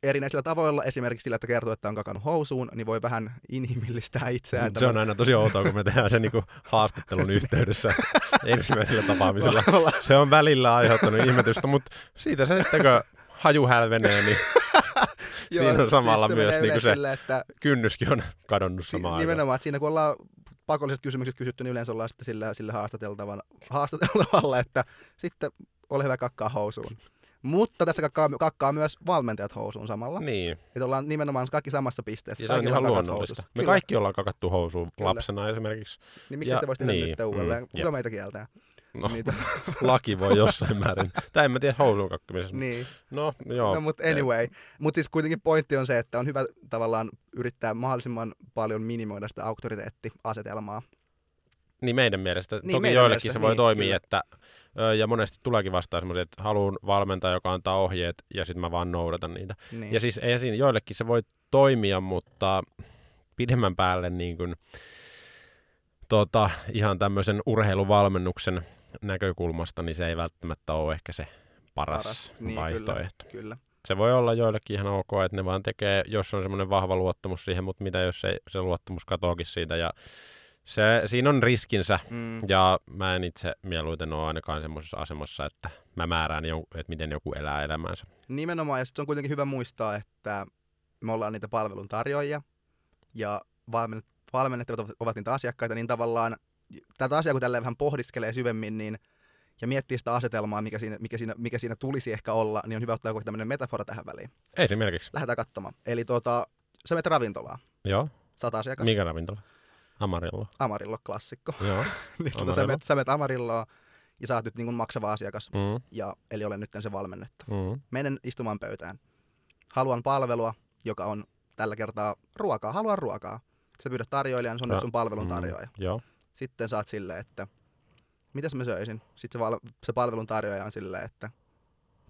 erinäisillä tavoilla, esimerkiksi sillä, että kertoo, että on kakannut housuun, niin voi vähän inhimillistää itseään. Se on aina tosi outoa, kun me tehdään se niinku haastattelun yhteydessä ensimmäisellä tapaamisella. Se on välillä aiheuttanut ihmetystä, mutta siitä se sitten, kun haju hälvenee, niin siinä on samalla se myös yleensä se silleen, että kynnyskin on kadonnut si- samaan aikaan. nimenomaan, että siinä kun ollaan pakolliset kysymykset kysytty, niin yleensä ollaan sitten sille, sille haastateltavan, haastateltavalla, että sitten ole hyvä kakkaa housuun. Mutta tässä kakkaa, kakkaa myös valmentajat housuun samalla. Niin, Että ollaan nimenomaan kaikki samassa pisteessä. ja se on ihan luonnollista. Me Kyllä. kaikki ollaan kakattu housuun Kyllä. lapsena esimerkiksi. Niin miksi Ja- sitä voisi tehdä niin, nyt uudelleen? mm, Kuka meitä kieltää? No, Niin, laki voi jossain määrin. Tai en mä tiedä housuun kakkimisesta. niin. No, joo. No, mutta anyway. Mutta siis kuitenkin pointti on se, että on hyvä tavallaan yrittää mahdollisimman paljon minimoida sitä auktoriteettiasetelmaa. Niin meidän mielestä. Niin, Toki meidän joillekin mielestä, se voi niin, toimia, kyllä. että ja monesti tuleekin vastaan semmoisia, että haluan valmentaa, joka antaa ohjeet ja sitten mä vaan noudatan niitä. Niin. Ja siis ei siinä, joillekin se voi toimia, mutta pidemmän päälle niin kuin, tota, ihan tämmöisen urheiluvalmennuksen näkökulmasta, niin se ei välttämättä ole ehkä se paras, Paras. Niin, vaihtoehto. Kyllä, kyllä. Se voi olla joillekin ihan ok, että ne vaan tekee, jos on semmoinen vahva luottamus siihen, mutta mitä jos se, se luottamus katoakin siitä ja se, siinä on riskinsä Mm. ja mä en itse mieluiten ole ainakaan semmoisessa asemassa, että mä määrään, että miten joku elää elämäänsä. Nimenomaan, ja sit se on kuitenkin hyvä muistaa, että me ollaan niitä palveluntarjoajia, ja valmennet, valmennettavat ovat niitä asiakkaita, niin tavallaan tätä asiaa kun tälleen vähän pohdiskelee syvemmin, niin ja miettii sitä asetelmaa, mikä siinä, mikä, siinä, mikä siinä tulisi ehkä olla, niin on hyvä ottaa joku tämmöinen metafora tähän väliin. Esimerkiksi. Lähdetään katsomaan. Eli tota, sä menet ravintolaan, Joo. sata asiakasta, Mikä ravintola? Amarillo. Amarillo klassikko. Joo. niin, tota, sä, Amarillo. menet, sä menet Amarilloa, ja sä oot nyt niin kuin maksava asiakas, Mm, ja, eli olen nyt se valmennetta. mm, Menen istumaan pöytään. Haluan palvelua, joka on tällä kertaa ruokaa. Haluan ruokaa. Sä pyydät tarjoilijan, se on Ra- nyt sun palvelun tarjoaja. mm, joo. Sitten saat silleen, että mitäs mä söisin? Sitten se, val- se palvelun tarjoaja on silleen, että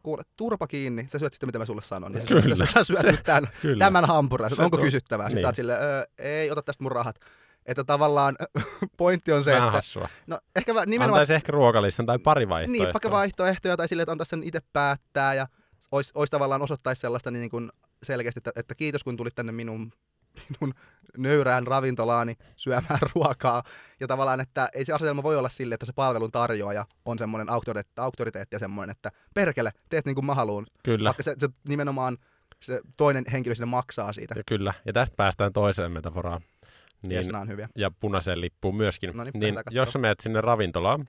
kuule, turpa kiinni, sä syöt sitten mitä mä sulle sanon. Ja Kyllä. Sä, sä syöt Se- nyt tämän, Kyllä. tämän hampurilaisen, Se onko kysyttävää? Sitten niin. sä oot silleen, öö, ei, ota tästä mun rahat. Että tavallaan pointti on se, Vähän että hassua. no ehkä nimenomaan Antaisi ehkä ruokalistan tai pari vaihtoehtoa. niin, vaikka vaihtoehtoja tai sille, että antaisi sen itse päättää ja olisi, olisi tavallaan osoittaisi sellaista niin kuin selkeästi, että, että kiitos kun tulit tänne minun, minun nöyrään ravintolaani syömään ruokaa. Ja tavallaan, että ei se asetelma voi olla sille, että se palvelun tarjoaja on semmoinen auktoriteetti, auktoriteetti ja semmoinen, että perkele, teet niin kuin mä haluun. Kyllä. Vaikka se, se nimenomaan se toinen henkilö sinne maksaa siitä. Ja kyllä. Ja tästä päästään toiseen metaforaan. Niin. Yes, on hyviä. ja punaiseen lippuun myöskin. No niin, niin jos sä menet sinne ravintolaan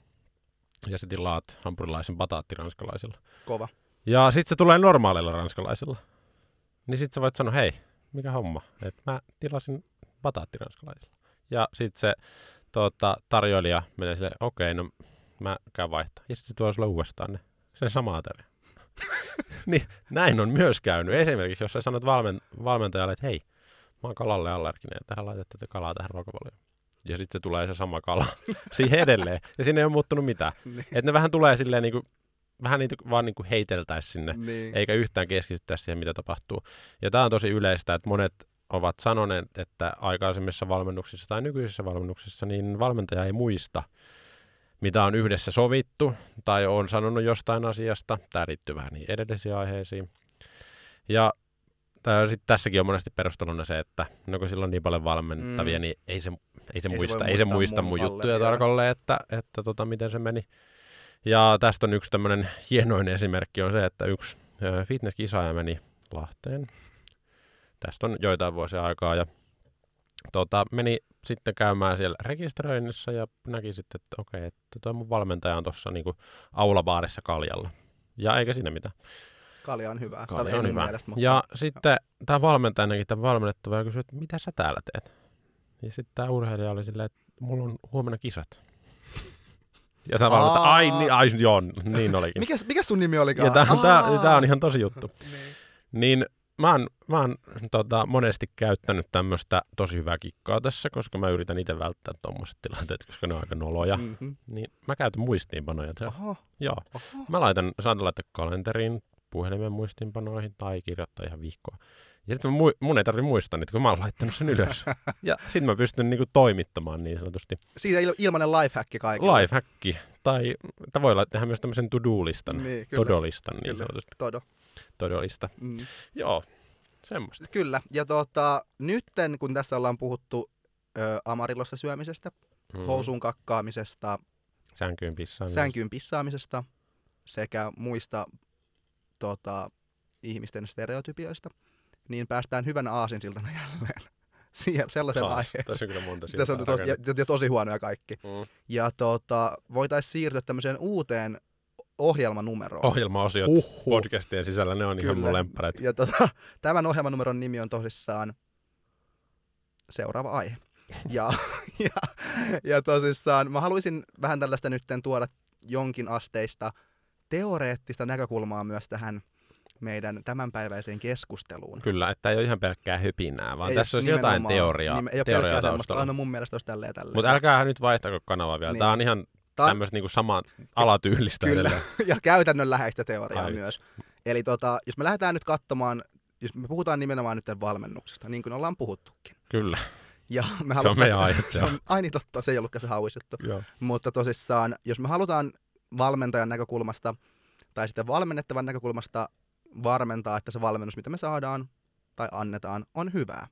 ja sä tilaat hampurilaisen bataatti ranskalaisella. Kova. Ja sit se tulee normaalilla ranskalaisella. Niin sit sä voit sanoa, hei, mikä homma, että mä tilasin bataatti ranskalaisella. Ja sit se tota, tarjoilija menee silleen, okei, okay, no mä käyn vaihtaa. Ja sit se tuo sulle uudestaan ne, sen sama ateria. niin näin on myös käynyt. Esimerkiksi jos sä sanot valmen, valmentajalle, että hei, mä oon kalalle allerginen, että tähän laitatte te kalaa tähän ruokavalioon. Ja sitten se tulee se sama kala siihen edelleen. Ja siinä ei ole muuttunut mitään. Niin. Että ne vähän tulee silleen niinku, vähän niitä vaan niinku heiteltäisiin sinne, Niin. eikä yhtään keskityttäisi siihen, mitä tapahtuu. Ja tämä on tosi yleistä, että monet ovat sanoneet, että aikaisemmissa valmennuksissa tai nykyisissä valmennuksissa, niin valmentaja ei muista, mitä on yhdessä sovittu tai on sanonut jostain asiasta. Tämä liittyy vähän niin edellisiin aiheisiin. Ja sitten tässäkin on monesti perusteluna se, että no kun sillä on niin paljon valmentavia, mm. niin ei se, ei se, ei muista, se ei se muista mun juttuja tarkalleen, että, että tota, miten se meni. Ja tästä on yksi tämmöinen hienoin esimerkki on se, että yksi fitnesskisaaja meni Lahteen. Tästä on joitain vuosia aikaa ja tota, meni sitten käymään siellä rekisteröinnissä ja näki sitten, että okei, että tuo mun valmentaja on tuossa niinku aulabaarissa kaljalla. Ja eikä siinä mitään. Kalja on hyvä. Kalja on hyvä. Mielestä, mutta... Ja sitten tämä valmentaja näki tämän valmennettava ja kysyi, että mitä sä täällä teet? Ja sitten tämä urheilija oli silleen, että mulla on huomenna kisat. Ja tämä valmentaja, ai, niin, ai joo, niin olikin. Mikäs, mikä sun nimi olikaan? Ja tämä on ihan tosi juttu. niin. niin mä oon, mä oon tota, monesti käyttänyt tämmöistä tosi hyvää kikkaa tässä, koska mä yritän itse välttää tuommoiset tilanteet, koska ne on aika noloja. Mm-hmm. Niin mä käytän muistiinpanoja. Oho. Joo. Oho. Mä laitan, saatan laittaa kalenteriin, puhelimen muistiinpanoihin tai kirjoittaa ihan vihkoa. Ja sitten mun ei tarvitse muistaa niitä, kun mä oon laittanut sen ylös. ja sitten mä pystyn niinku toimittamaan niin sanotusti. Siitä il- ilmanen lifehack kaikille. Lifehack. Tai, tai voi tehdä myös tämmöisen to-do-listan. Niin, Todo-listan niin kyllä. sanotusti. Todo. Todellista. Mm. Joo, semmoista. Kyllä, ja tota, nytten kun tässä ollaan puhuttu ö, Amarillossa syömisestä, mm. housuun kakkaamisesta, sänkyyn pissaamisesta, sänkyyn pissaamisesta sekä muista tota, ihmisten stereotypioista, niin päästään hyvänä aasinsiltana jälleen siihen, sellaisen aiheeseen. Tässä on kyllä monta Tässä on tosi, ja, ja, tosi huonoja kaikki. Mm. Ja tota, voitaisiin siirtyä tämmöiseen uuteen ohjelmanumeroon. Ohjelmaosiot Uhuh. podcastien sisällä, ne on Kyllä. ihan mun lemppareita. Ja tota, tämän ohjelmanumeron nimi on tosissaan seuraava aihe. ja, ja, ja tosissaan mä haluaisin vähän tällaista nyt tuoda jonkin asteista teoreettista näkökulmaa myös tähän meidän tämänpäiväiseen keskusteluun. Kyllä, että ei ole ihan pelkkää hypinää, vaan ei, tässä olisi jotain teoriaa. Nim- ei ole pelkkää semmoista, aina mun mielestä olisi tälleen tälleen. Mutta älkää nyt vaihtako kanavaa vielä. Niin. Tämä on ihan Ta- tämmöistä niinku samaa alatyylistä. Kyllä, ja käytännönläheistä teoriaa Aivan. myös. Eli tota, jos me lähdetään nyt katsomaan, jos me puhutaan nimenomaan nyt valmennuksesta, niin kuin ollaan puhuttukin. Kyllä. Ja me se on meidän aihe. Se on, ai niin totta, se ei ollutkaan se hauisjuttu. Mutta tosissaan, jos me halutaan valmentajan näkökulmasta tai sitten valmennettavan näkökulmasta varmentaa, että se valmennus, mitä me saadaan tai annetaan, on hyvää,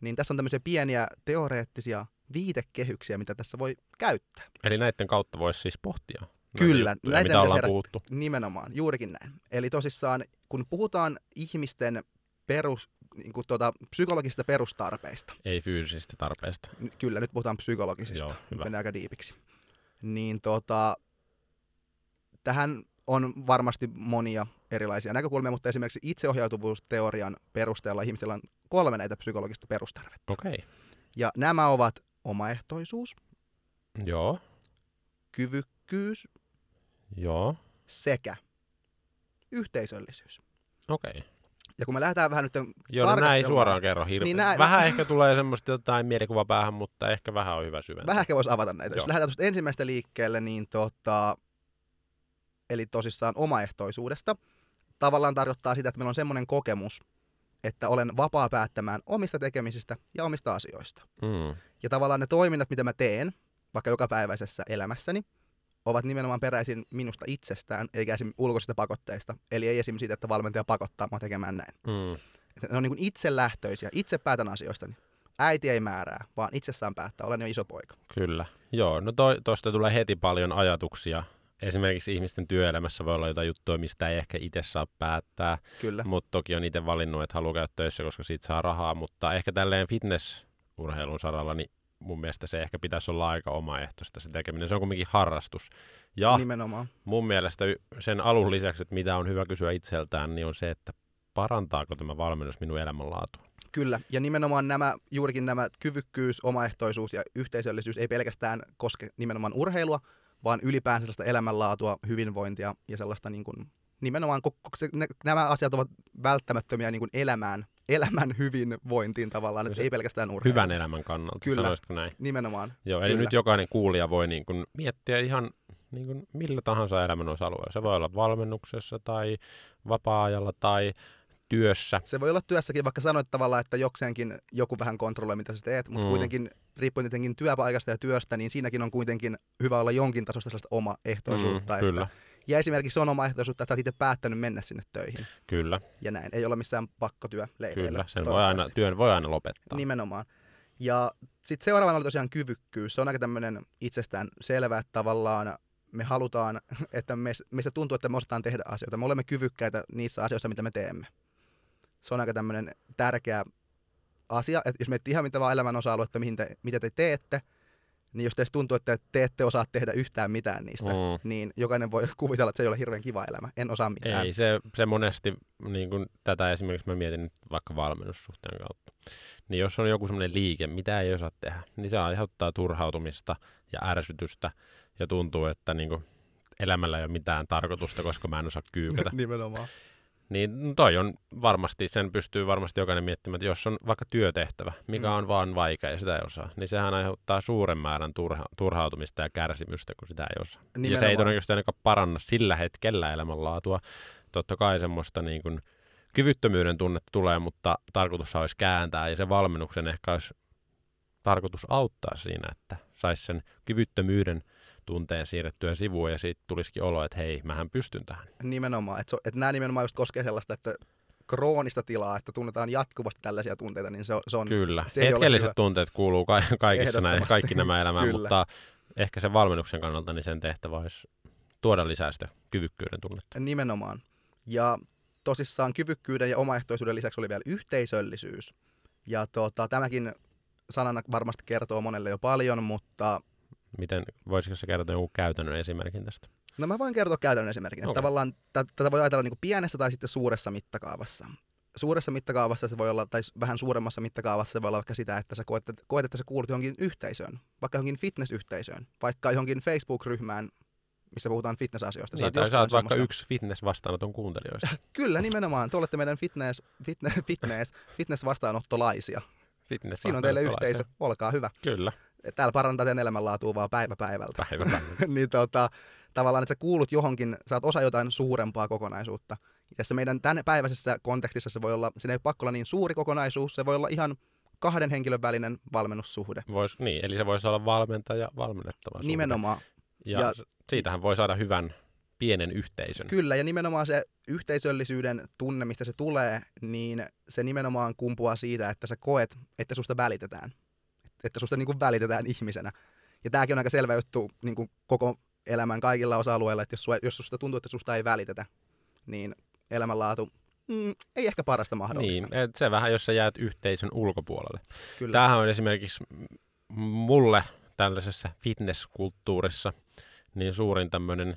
niin tässä on tämmöisiä pieniä teoreettisia viitekehyksiä, mitä tässä voi käyttää. Eli näiden kautta voisi siis pohtia. Kyllä, juttuja, näitä mitä ollaan herät... puhuttu. Nimenomaan, juurikin näin. Eli tosissaan, kun puhutaan ihmisten perus, niin kuin tuota, psykologisista perustarpeista. Ei fyysisistä tarpeista. Kyllä, nyt puhutaan psykologisista. Joo, hyvä. Mennään aika diipiksi. Niin tota, tähän on varmasti monia erilaisia näkökulmia, mutta esimerkiksi itseohjautuvuusteorian perusteella ihmisillä on kolme näitä psykologista perustarvetta. Okei. Okay. Ja nämä ovat omaehtoisuus. Joo. Kyvykkyys. Joo. Sekä yhteisöllisyys. Okei. Okay. Ja kun me lähdetään vähän nyt Joo, no näin suoraan kerro hirveän. Niin nää, vähän ehkä tulee semmoista jotain mielikuva päähän, mutta ehkä vähän on hyvä syventää. Vähän ehkä voisi avata näitä. Joo. Jos lähdetään tuosta ensimmäistä liikkeelle, niin tota, eli tosissaan omaehtoisuudesta, tavallaan tarkoittaa sitä, että meillä on semmoinen kokemus, että olen vapaa päättämään omista tekemisistä ja omista asioista. Mm. Ja tavallaan ne toiminnat, mitä mä teen, vaikka jokapäiväisessä elämässäni, ovat nimenomaan peräisin minusta itsestään, eikä esim. ulkoisista pakotteista. Eli ei esim. siitä, että valmentaja pakottaa mua tekemään näin. Mm. ne on niin itse lähtöisiä, itse päätän asioista. Äiti ei määrää, vaan itsessään päättää. Olen jo iso poika. Kyllä. Joo, no tuosta tulee heti paljon ajatuksia esimerkiksi ihmisten työelämässä voi olla jotain juttuja, mistä ei ehkä itse saa päättää. Kyllä. Mutta toki on itse valinnut, että haluaa käydä töissä, koska siitä saa rahaa. Mutta ehkä tälleen fitnessurheilun saralla, niin mun mielestä se ehkä pitäisi olla aika omaehtoista se tekeminen. Se on kuitenkin harrastus. Ja Nimenomaan. mun mielestä sen alun lisäksi, että mitä on hyvä kysyä itseltään, niin on se, että parantaako tämä valmennus minun elämänlaatua. Kyllä, ja nimenomaan nämä, juurikin nämä kyvykkyys, omaehtoisuus ja yhteisöllisyys ei pelkästään koske nimenomaan urheilua, vaan ylipäänsä sellaista elämänlaatua, hyvinvointia ja sellaista niin kuin, nimenomaan se, ne, nämä asiat ovat välttämättömiä niin kuin elämään, elämän hyvinvointiin tavallaan, että ei pelkästään urheilu. Hyvän elämän kannalta, Kyllä, näin? nimenomaan. Joo, eli Kyllä. nyt jokainen kuulija voi niin kuin miettiä ihan niin kuin millä tahansa elämän osa-alueella. Se voi olla valmennuksessa tai vapaa-ajalla tai työssä. Se voi olla työssäkin, vaikka sanoit tavallaan, että jokseenkin joku vähän kontrolloi, mitä sä teet, mutta Mm. kuitenkin riippuen tietenkin työpaikasta ja työstä, niin siinäkin on kuitenkin hyvä olla jonkin tasosta sellaista omaehtoisuutta. Mm, kyllä, Että, ja esimerkiksi se on omaehtoisuutta, että oot itse päättänyt mennä sinne töihin. kyllä, Ja näin. Ei olla missään pakkotyö leireillä. kyllä. Sen voi aina, työn voi aina lopettaa. Nimenomaan. Ja sitten seuraavana oli tosiaan kyvykkyys. Se on aika tämmöinen itsestään selvä, että tavallaan me halutaan, että me, meistä tuntuu, että me osataan tehdä asioita. Me olemme kyvykkäitä niissä asioissa, mitä me teemme. Se on aika tämmöinen tärkeä asia, että jos me ihan mitä vaan elämän osa-aluetta, mihin te, mitä te teette, niin jos teistä tuntuu, että te ette osaa tehdä yhtään mitään niistä, Mm. niin jokainen voi kuvitella, että se ei ole hirveän kiva elämä. En osaa mitään. Ei, se, se monesti, niin kuin tätä esimerkiksi mä mietin nyt vaikka valmennussuhteen kautta, niin jos on joku semmoinen liike, mitä ei osaa tehdä, niin se aiheuttaa turhautumista ja ärsytystä ja tuntuu, että niin kuin elämällä ei ole mitään tarkoitusta, koska mä en osaa kyykätä. Nimenomaan. Niin toi on varmasti, sen pystyy varmasti jokainen miettimään, että jos on vaikka työtehtävä, mikä Mm. on vaan vaikea ja sitä ei osaa, niin sehän aiheuttaa suuren määrän turha, turhautumista ja kärsimystä, kun sitä ei osaa. Ja se ei Nimenomaan. todennäköisesti ainakaan paranna sillä hetkellä elämänlaatua. Totta kai semmoista niin kuin kyvyttömyyden tunnetta tulee, mutta tarkoitus olisi kääntää ja se valmennuksen ehkä olisi tarkoitus auttaa siinä, että saisi sen kyvyttömyyden tunteen siirrettyä sivuun ja siitä tulisikin olo, että hei, mähän pystyn tähän. Nimenomaan. Että, että nämä nimenomaan just koskee sellaista, että kroonista tilaa, että tunnetaan jatkuvasti tällaisia tunteita, niin se on, se on Kyllä. se Hetkelliset tunteet kuuluu ka- kaikissa näin, kaikki nämä elämään, Kyllä. mutta ehkä sen valmennuksen kannalta niin sen tehtävä olisi tuoda lisää sitä kyvykkyyden tunnetta. nimenomaan. Ja tosissaan kyvykkyyden ja omaehtoisuuden lisäksi oli vielä yhteisöllisyys. Ja tota, tämäkin sanana varmasti kertoo monelle jo paljon, mutta Miten, voisiko se kertoa jonkun käytännön esimerkin tästä? no mä voin kertoa käytännön esimerkin. Okay. Tavallaan tä- tätä voi ajatella niin pienessä tai sitten suuressa mittakaavassa. Suuressa mittakaavassa se voi olla, tai vähän suuremmassa mittakaavassa se voi olla vaikka sitä, että sä koet, että- koet että sä kuulut johonkin yhteisöön, vaikka johonkin fitnessyhteisöön, vaikka johonkin Facebook-ryhmään, missä puhutaan fitnessasioista. Niin, tai sä oot vaikka yksi fitness-vastaanoton kuuntelijoista. Kyllä, nimenomaan. Te olette meidän fitness, fitness, fitness, fitness-vastaanottolaisia. fitness Siinä on teille yhteisö, olkaa hyvä. Kyllä, Täällä parantaa teidän elämänlaatua vaan päivä päivältä. päivä päivä. niin tota, tavallaan, että sä kuulut johonkin, sä oot osa jotain suurempaa kokonaisuutta. Ja tässä meidän tänne päiväisessä kontekstissa se voi olla, siinä ei ole pakko olla niin suuri kokonaisuus, se voi olla ihan kahden henkilön välinen valmennussuhde. Vois, niin, eli se voisi olla valmentaja valmennettava. suhde. Nimenomaan. Ja- ja siitähän voi saada hyvän pienen yhteisön. Kyllä, ja nimenomaan se yhteisöllisyyden tunne, mistä se tulee, niin se nimenomaan kumpuaa siitä, että sä koet, että susta välitetään. Että susta niin kuin välitetään ihmisenä. Ja tämäkin on aika selvä juttu niin kuin koko elämän kaikilla osa-alueilla, että jos, sua, jos susta tuntuu, että susta ei välitetä, niin elämänlaatu mm, ei ehkä parasta mahdollista. Niin, et se vähän, jos sä jäät yhteisön ulkopuolelle. Kyllä. Tämähän on esimerkiksi mulle tällaisessa fitnesskulttuurissa niin suurin tämmöinen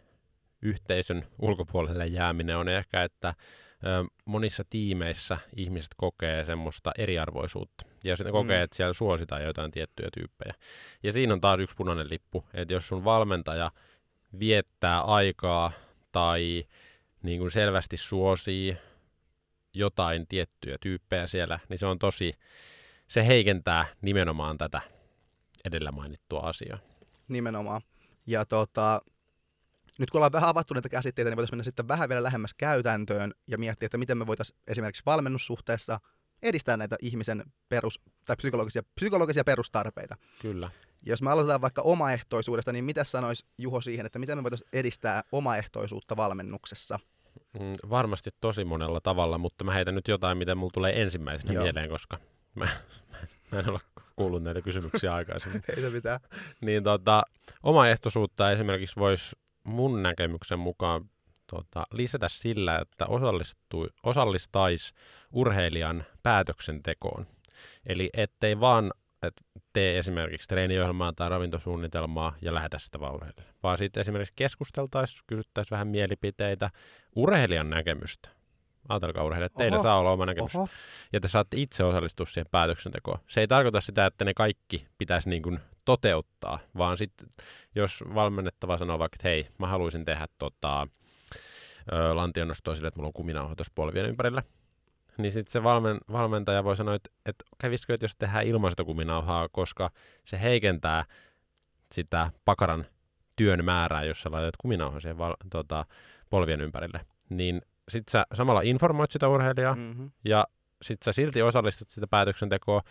yhteisön ulkopuolelle jääminen on ehkä, että monissa tiimeissä ihmiset kokee semmoista eriarvoisuutta. Ja sitten kokee, Mm. että siellä suositaan jotain tiettyjä tyyppejä. Ja siinä on taas yksi punainen lippu, että jos sun valmentaja viettää aikaa tai niin kuin selvästi suosii jotain tiettyjä tyyppejä siellä, niin se on tosi, se heikentää nimenomaan tätä edellä mainittua asiaa. Nimenomaan. Ja tota, nyt kun ollaan vähän avattu näitä käsitteitä, niin voitaisiin mennä sitten vähän vielä lähemmäs käytäntöön ja miettiä, että miten me voitaisiin esimerkiksi valmennussuhteessa edistää näitä ihmisen perus- tai psykologisia, psykologisia perustarpeita. Kyllä. Ja jos me aloitetaan vaikka omaehtoisuudesta, niin mitä sanois Juho siihen, että miten me voitaisiin edistää omaehtoisuutta valmennuksessa? Mm, varmasti tosi monella tavalla, mutta mä heitän nyt jotain, mitä mulla tulee ensimmäisenä Joo. mieleen, koska mä, mä en ole kuullut näitä kysymyksiä aikaisemmin. Ei se mitään. niin tota, omaehtoisuutta esimerkiksi voisi mun näkemyksen mukaan tota, lisätä sillä, että osallistui, osallistaisi urheilijan päätöksentekoon. Eli ettei vaan et tee esimerkiksi treeniohjelmaa tai ravintosuunnitelmaa ja lähetä sitä vaan urheilijalle, vaan sitten esimerkiksi keskusteltaisiin, kysyttäisiin vähän mielipiteitä, urheilijan näkemystä. Ajatelkaa urheilijat, teillä Oho. saa olla oma näkemys Oho. ja te saatte itse osallistua siihen päätöksentekoon. Se ei tarkoita sitä, että ne kaikki pitäisi niin kuin toteuttaa, vaan sitten jos valmennettava sanoo vaikka, että hei, mä haluaisin tehdä tota, lantionnostoa sille, että mulla on kuminauha tuossa polvien ympärillä, niin sitten se valmen, valmentaja voi sanoa, että, että kävisikö, että jos tehdään ilman sitä kuminauhaa, koska se heikentää sitä pakaran työn määrää, jos sä laitat kuminauhan siihen val, tota, polvien ympärille, niin sit sä samalla informoit sitä urheilijaa, Mm-hmm. ja sit sä silti osallistut sitä päätöksentekoa,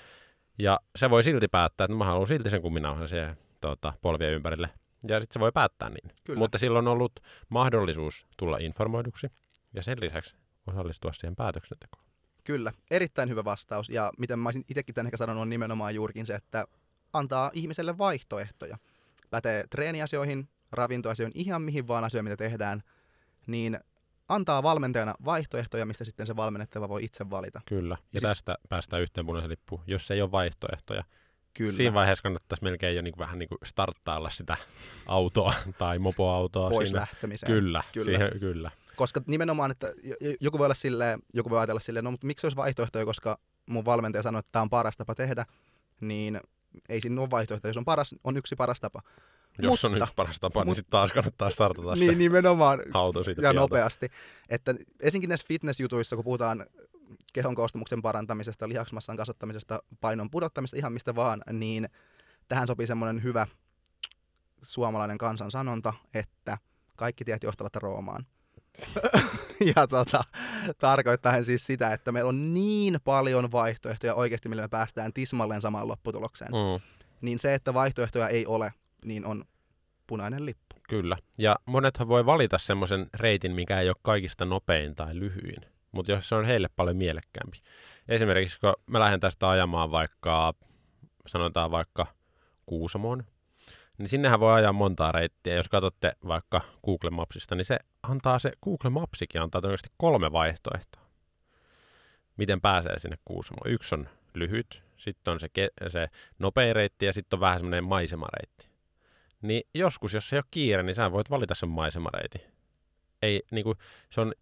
ja se voi silti päättää, että mä haluan silti sen kuminauhan siihen tota, polvien ympärille. Ja sitten se voi päättää niin. Kyllä. Mutta silloin on ollut mahdollisuus tulla informoiduksi, ja sen lisäksi osallistua siihen päätöksentekoon. Kyllä, erittäin hyvä vastaus. Ja miten mä olisin itsekin tämän ehkä sanonut, on nimenomaan juurikin se, että antaa ihmiselle vaihtoehtoja. Pätee treeniasioihin, ravintoasioihin, ihan mihin vaan asioihin, mitä tehdään, niin antaa valmentajana vaihtoehtoja, mistä sitten se valmennettava voi itse valita. Kyllä. Ja Ja sit- tästä päästään yhteen punaisen lippuun, jos ei ole vaihtoehtoja. Kyllä. Siinä vaiheessa kannattaisi melkein jo niin kuin, vähän niin kuin starttailla sitä autoa tai mopoautoa. pois siinä. lähtemiseen. Kyllä, Kyllä. Siihen, kyllä. Koska nimenomaan, että joku voi olla silleen, joku voi ajatella silleen, no mutta miksi olisi vaihtoehtoja, koska mun valmentaja sanoi, että tämä on paras tapa tehdä, niin ei siinä ole vaihtoehtoja. Jos on, paras, on yksi paras tapa. Jos on Mutta- yksi paras tapa, niin mut- sitten taas kannattaa startata Niin, se nimenomaan. auto siitä ja tieltä. nopeasti. Että esinkin näissä fitnessjutuissa, kun puhutaan kehon koostumuksen parantamisesta, lihaksmassan kasvattamisesta, painon pudottamisesta, ihan mistä vaan, niin tähän sopii semmoinen hyvä suomalainen kansansanonta, että kaikki tiet johtavat Roomaan. ja tota, tarkoittaa siis sitä, että meillä on niin paljon vaihtoehtoja oikeasti, millä me päästään tismalleen samaan lopputulokseen. Mm, Niin se, että vaihtoehtoja ei ole, niin on punainen lippu. kyllä. Ja monethan voi valita semmoisen reitin, mikä ei ole kaikista nopein tai lyhyin. Mutta jos se on heille paljon mielekkäämpi. Esimerkiksi kun mä lähden tästä ajamaan vaikka, sanotaan vaikka Kuusamoon, niin sinnehän voi ajaa montaa reittiä. Jos katsotte vaikka Google Mapsista, niin se antaa se, Google Mapsikin antaa todennäköisesti kolme vaihtoehtoa. Miten pääsee sinne Kuusamoon. Yksi on lyhyt, sitten on se, ke- se nopea reitti ja sitten on vähän semmoinen maisemareitti. Niin joskus, jos ei ole kiire, niin sä voit valita sen maisemareitin. Ei, niin kuin, se on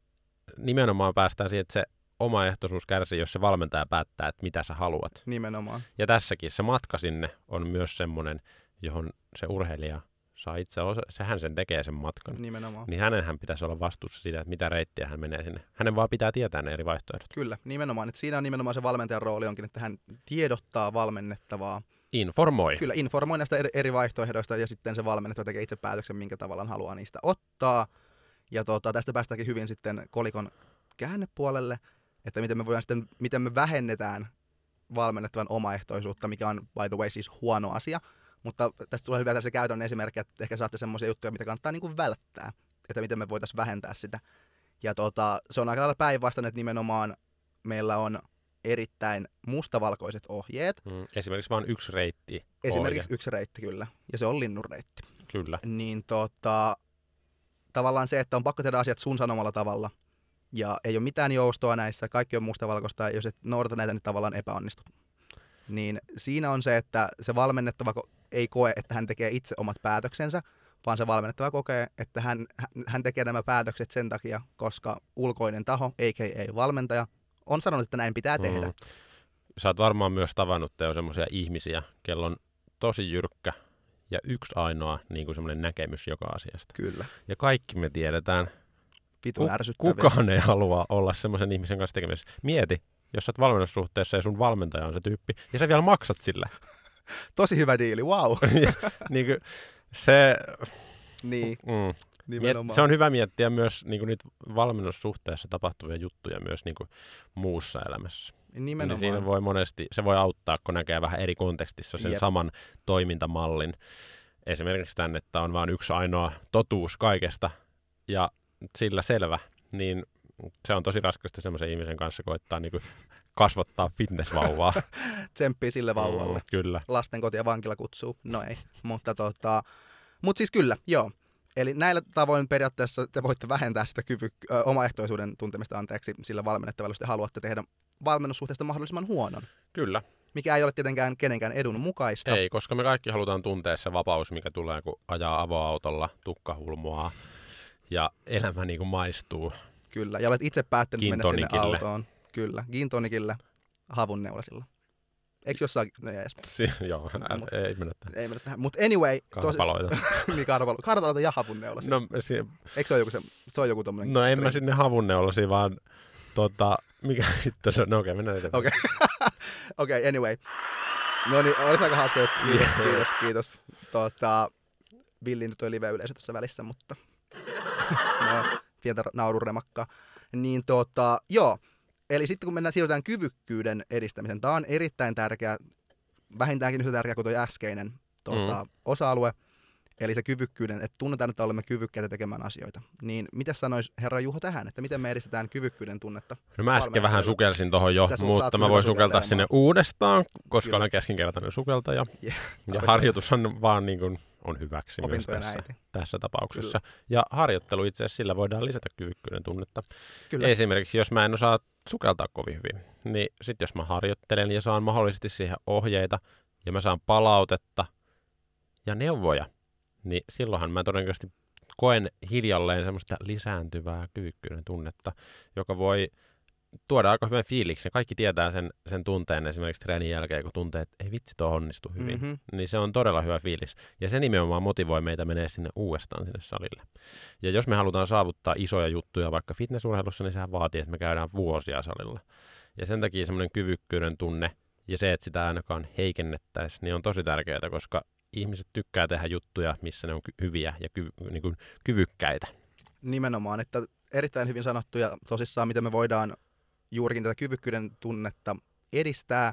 nimenomaan päästään siihen, että se omaehtoisuus kärsii, jos se valmentaja päättää, että mitä sä haluat. Nimenomaan. Ja tässäkin se matka sinne on myös semmoinen, johon se urheilija saa itse osa, sehän sen tekee sen matkan. Nimenomaan. Niin hänenhän pitäisi olla vastuussa siitä, että mitä reittiä hän menee sinne. Hänen vaan pitää tietää ne eri vaihtoehdot. Kyllä, nimenomaan. Että siinä on nimenomaan se valmentajan rooli onkin, että hän tiedottaa valmennettavaa. Informoi. Kyllä, informoi näistä eri, vaihtoehdoista ja sitten se valmennettava tekee itse päätöksen, minkä tavallaan haluaa niistä ottaa. Ja tota, tästä päästäänkin hyvin sitten kolikon käännepuolelle, että miten me voidaan sitten, miten me vähennetään valmennettavan omaehtoisuutta, mikä on by the way siis huono asia. Mutta tästä tulee hyvä tällaisia käytännön esimerkkejä, että ehkä saatte semmoisia juttuja, mitä kannattaa niin kuin välttää, että miten me voitaisiin vähentää sitä. Ja tota, se on aika lailla päinvastainen, että nimenomaan meillä on erittäin mustavalkoiset ohjeet. Mm, esimerkiksi vain yksi reitti. Esimerkiksi ohje. yksi reitti kyllä, ja se on linnun reitti. Kyllä. Niin tota, tavallaan se, että on pakko tehdä asiat sun sanomalla tavalla, ja ei ole mitään joustoa näissä, kaikki on mustavalkoista, ja jos et noudata näitä, niin tavallaan epäonnistut. Niin siinä on se, että se valmennettava ei koe, että hän tekee itse omat päätöksensä, vaan se valmennettava kokee, että hän, hän- tekee nämä päätökset sen takia, koska ulkoinen taho, a.k.a. valmentaja, on sanonut, että näin pitää tehdä. Mm. Sä oot varmaan myös tavannut Teo semmoisia ihmisiä, kello on tosi jyrkkä ja yksi ainoa niin kuin semmoinen näkemys joka asiasta. Kyllä. Ja kaikki me tiedetään, Vitun ku- kukaan ei halua olla semmoisen ihmisen kanssa tekemisessä. Mieti, jos sä oot valmennussuhteessa ja sun valmentaja on se tyyppi, ja sä vielä maksat sille. Tosi hyvä diili, wow. niin kuin se, niin, mm, nimenomaan. se on hyvä miettiä myös niin kuin niitä valmennussuhteessa tapahtuvia juttuja myös niin kuin muussa elämässä. Niin Nimenomaan. siinä voi monesti, se voi auttaa, kun näkee vähän eri kontekstissa sen Jep. saman toimintamallin. Esimerkiksi tänne, että on vain yksi ainoa totuus kaikesta ja sillä selvä, niin se on tosi raskasta semmoisen ihmisen kanssa koittaa niin kuin kasvattaa fitnessvauvaa. Tsemppii sille vauvalle. Mm, kyllä. Lastenkoti ja vankila kutsuu. No ei. Mutta tota, mut siis kyllä, joo. Eli näillä tavoin periaatteessa te voitte vähentää sitä kyvy, ö, omaehtoisuuden tuntemista anteeksi sillä valmennettavalla, jos te haluatte tehdä valmennussuhteesta mahdollisimman huonon. Kyllä. Mikä ei ole tietenkään kenenkään edun mukaista. Ei, koska me kaikki halutaan tuntea se vapaus, mikä tulee, kun ajaa avoautolla, tukkahulmoa ja elämä niin kuin maistuu. Kyllä. Ja olet itse päättänyt mennä sinne autoon. Kyllä. Gin tonicille havunneulasilla. Eikö jossain... No ees. Si- joo, ä, Mut- ei mennä tähän. Ei mennä tähän. Mutta anyway. Karpaloita. niin karpalo, karpaloita ja havunneulasia. No, si- Eikö se ole joku, se, se on joku tommonen... no en mä sinne havunneulasi, vaan tota, mikä hitto se on? No okei, mennään eteenpäin. Okei. Okei, okay, anyway. No niin, olisi aika hauska juttu. Kiitos, Yes, kiitos, kiitos. Tota, villiintyi toi live-yleisö tässä välissä, mutta no, pientä naurunremakkaa. Niin tota, joo, eli sitten kun mennään siirrytään kyvykkyyden edistämiseen, tämä on erittäin tärkeä, vähintäänkin yhtä tärkeä kuin tuo äskeinen tota, mm. osa-alue, eli se kyvykkyyden, että tunnetaan, että olemme kyvykkäitä tekemään asioita. Niin mitä sanois herra Juho tähän, että miten me edistetään kyvykkyyden tunnetta? No mä äsken vähän sukelsin tuohon jo, Sä mutta mä voin sukeltaa sinne uudestaan, koska Kyllä. olen keskinkertainen sukeltaja. Yeah. Ja harjoitus on vaan niin kuin on hyväksi myös tässä, tässä tapauksessa. Kyllä. Ja harjoittelu itse asiassa sillä voidaan lisätä kyvykkyyden tunnetta. Kyllä. Esimerkiksi jos mä en osaa sukeltaa kovin hyvin, niin sitten jos mä harjoittelen ja saan mahdollisesti siihen ohjeita ja mä saan palautetta ja neuvoja, niin silloinhan mä todennäköisesti koen hiljalleen semmoista lisääntyvää kyvykkyyden tunnetta, joka voi tuoda aika hyvän fiiliksen. Kaikki tietää sen, sen tunteen esimerkiksi treenin jälkeen, kun tuntee, että ei vitsi, tuo onnistu hyvin. Mm-hmm. Niin se on todella hyvä fiilis. Ja se nimenomaan motivoi meitä menee sinne uudestaan sinne salille. Ja jos me halutaan saavuttaa isoja juttuja vaikka fitnessurheilussa, niin sehän vaatii, että me käydään vuosia salilla. Ja sen takia semmoinen kyvykkyyden tunne ja se, että sitä ainakaan heikennettäisiin, niin on tosi tärkeää, koska ihmiset tykkää tehdä juttuja, missä ne on hyviä ja ky- niin kuin kyvykkäitä. Nimenomaan, että erittäin hyvin sanottu ja tosissaan, miten me voidaan juurikin tätä kyvykkyyden tunnetta edistää,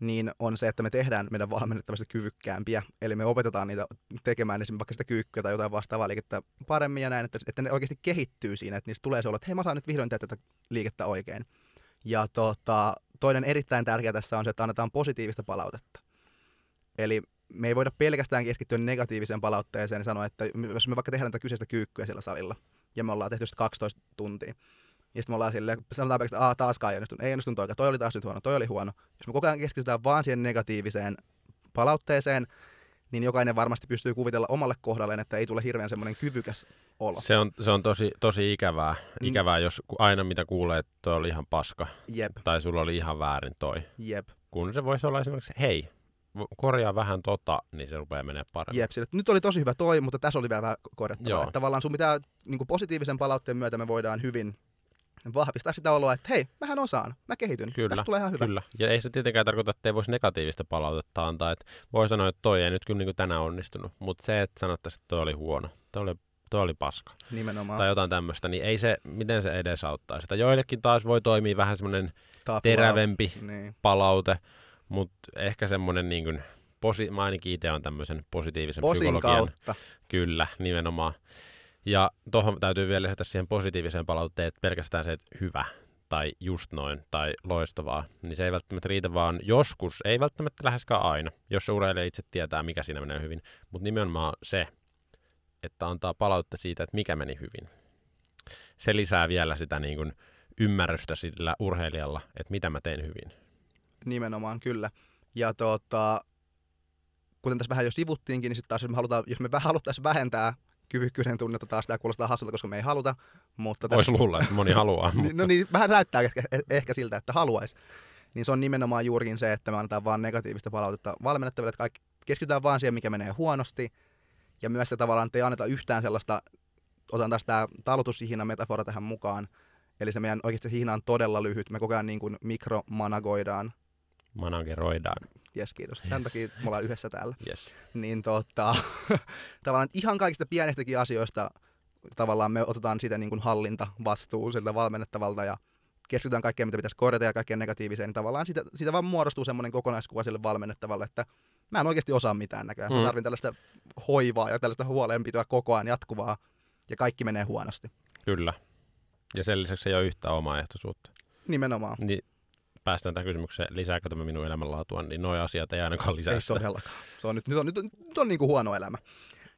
niin on se, että me tehdään meidän valmennettavista kyvykkäämpiä. Eli me opetetaan niitä tekemään esimerkiksi vaikka sitä kyykkyä tai jotain vastaavaa liikettä paremmin ja näin, että, että ne oikeasti kehittyy siinä, että niistä tulee se olo, että hei mä saan nyt vihdoin tehdä tätä liikettä oikein. Ja tota, toinen erittäin tärkeä tässä on se, että annetaan positiivista palautetta. Eli me ei voida pelkästään keskittyä negatiiviseen palautteeseen ja sanoa, että jos me vaikka tehdään tätä kyseistä kyykkyä siellä salilla, ja me ollaan tehty sitä 12 tuntia, ja sitten me ollaan silleen, sanotaan pelkästään, että taaskaan ei onnistunut, ei onnistunut oikein, toi oli taas nyt huono, toi oli huono. Jos me koko ajan keskitytään vaan siihen negatiiviseen palautteeseen, niin jokainen varmasti pystyy kuvitella omalle kohdalleen, että ei tule hirveän semmoinen kyvykäs olo. Se on, se on tosi, tosi ikävää, mm. ikävää, jos aina mitä kuulee, että toi oli ihan paska. Jep. Tai sulla oli ihan väärin toi. Jep. Kun se voisi olla esimerkiksi, hei, korjaa vähän tota, niin se rupeaa menemään paremmin. Jep, sille, nyt oli tosi hyvä toi, mutta tässä oli vielä vähän korjattavaa. Että tavallaan sun pitää niin positiivisen palautteen myötä me voidaan hyvin vahvistaa sitä oloa, että hei, mähän osaan, mä kehityn, kyllä, tästä tulee ihan hyvä. Kyllä, ja ei se tietenkään tarkoita, että ei voisi negatiivista palautetta antaa, että voi sanoa, että toi ei nyt kyllä niin kuin tänään onnistunut, mutta se, että sanottaisiin, että toi oli huono, toi oli, toi oli paska, Nimenomaan. tai jotain tämmöistä, niin ei se, miten se edesauttaa sitä. Joillekin taas voi toimia vähän semmoinen terävempi niin. palaute, mutta ehkä semmoinen niin kuin, posi, mä ainakin itse on tämmöisen positiivisen Posin psykologian. kautta. Kyllä, nimenomaan. Ja tuohon täytyy vielä lisätä siihen positiiviseen palautteen, että pelkästään se, että hyvä tai just noin tai loistavaa, niin se ei välttämättä riitä, vaan joskus, ei välttämättä läheskään aina, jos se urheilija itse tietää, mikä siinä menee hyvin, mutta nimenomaan se, että antaa palautetta siitä, että mikä meni hyvin. Se lisää vielä sitä niin kuin ymmärrystä sillä urheilijalla, että mitä mä teen hyvin. Nimenomaan, kyllä. Ja tota, kuten tässä vähän jo sivuttiinkin, niin sitten taas jos me, halutaan, jos me haluttaisiin vähentää kyvykkyyden tunnetta taas tämä kuulostaa hassulta, koska me ei haluta. Mutta tässä... Voisi luulla, että moni haluaa. mutta... no niin, vähän näyttää ehkä, ehkä siltä, että haluaisi. Niin se on nimenomaan juurikin se, että me annetaan vaan negatiivista palautetta valmennettaville, että kaikki keskitytään vaan siihen, mikä menee huonosti. Ja myös se tavallaan, että ei anneta yhtään sellaista, otan taas tämä talutushihina metafora tähän mukaan, Eli se meidän oikeasti hihna on todella lyhyt. Me koko ajan niin kuin mikromanagoidaan. Manageroidaan. Yes, kiitos. Tämän takia me ollaan yhdessä täällä. Yes. Niin tota, tavallaan ihan kaikista pienistäkin asioista tavallaan me otetaan sitä niin kuin hallinta vastuu siltä valmennettavalta ja keskitytään kaikkeen, mitä pitäisi korjata ja kaikkeen negatiiviseen, niin tavallaan siitä, siitä vaan muodostuu semmoinen kokonaiskuva sille valmennettavalle, että mä en oikeasti osaa mitään näköjään. Mm. Mä tarvin tällaista hoivaa ja tällaista huolenpitoa koko ajan jatkuvaa ja kaikki menee huonosti. Kyllä. Ja sen lisäksi ei ole yhtään omaehtoisuutta. Nimenomaan. Niin päästään tähän kysymykseen, lisääkö tämä minun elämänlaatua, niin nuo asiat ei ainakaan lisää Ei sitä. todellakaan. Se on nyt, nyt on, nyt on, nyt on niin kuin huono elämä.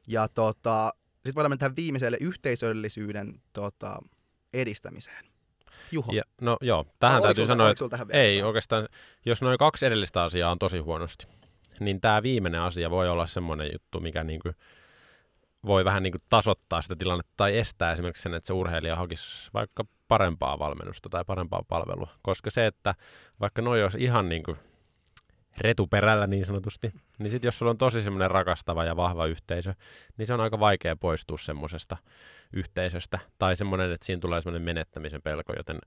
Ja tota, sitten voidaan mennä tähän viimeiselle yhteisöllisyyden tota, edistämiseen. Juho. Ja, no joo, tähän täytyy sulta, sanoa, että tähän ei oikeastaan, jos noin kaksi edellistä asiaa on tosi huonosti, niin tämä viimeinen asia voi olla semmoinen juttu, mikä niinku voi vähän niin kuin tasoittaa sitä tilannetta tai estää esimerkiksi sen, että se urheilija hakisi vaikka parempaa valmennusta tai parempaa palvelua. Koska se, että vaikka noi olisi ihan niin kuin retuperällä niin sanotusti, niin sitten jos sulla on tosi semmoinen rakastava ja vahva yhteisö, niin se on aika vaikea poistua semmoisesta yhteisöstä. Tai semmoinen, että siinä tulee semmoinen menettämisen pelko, joten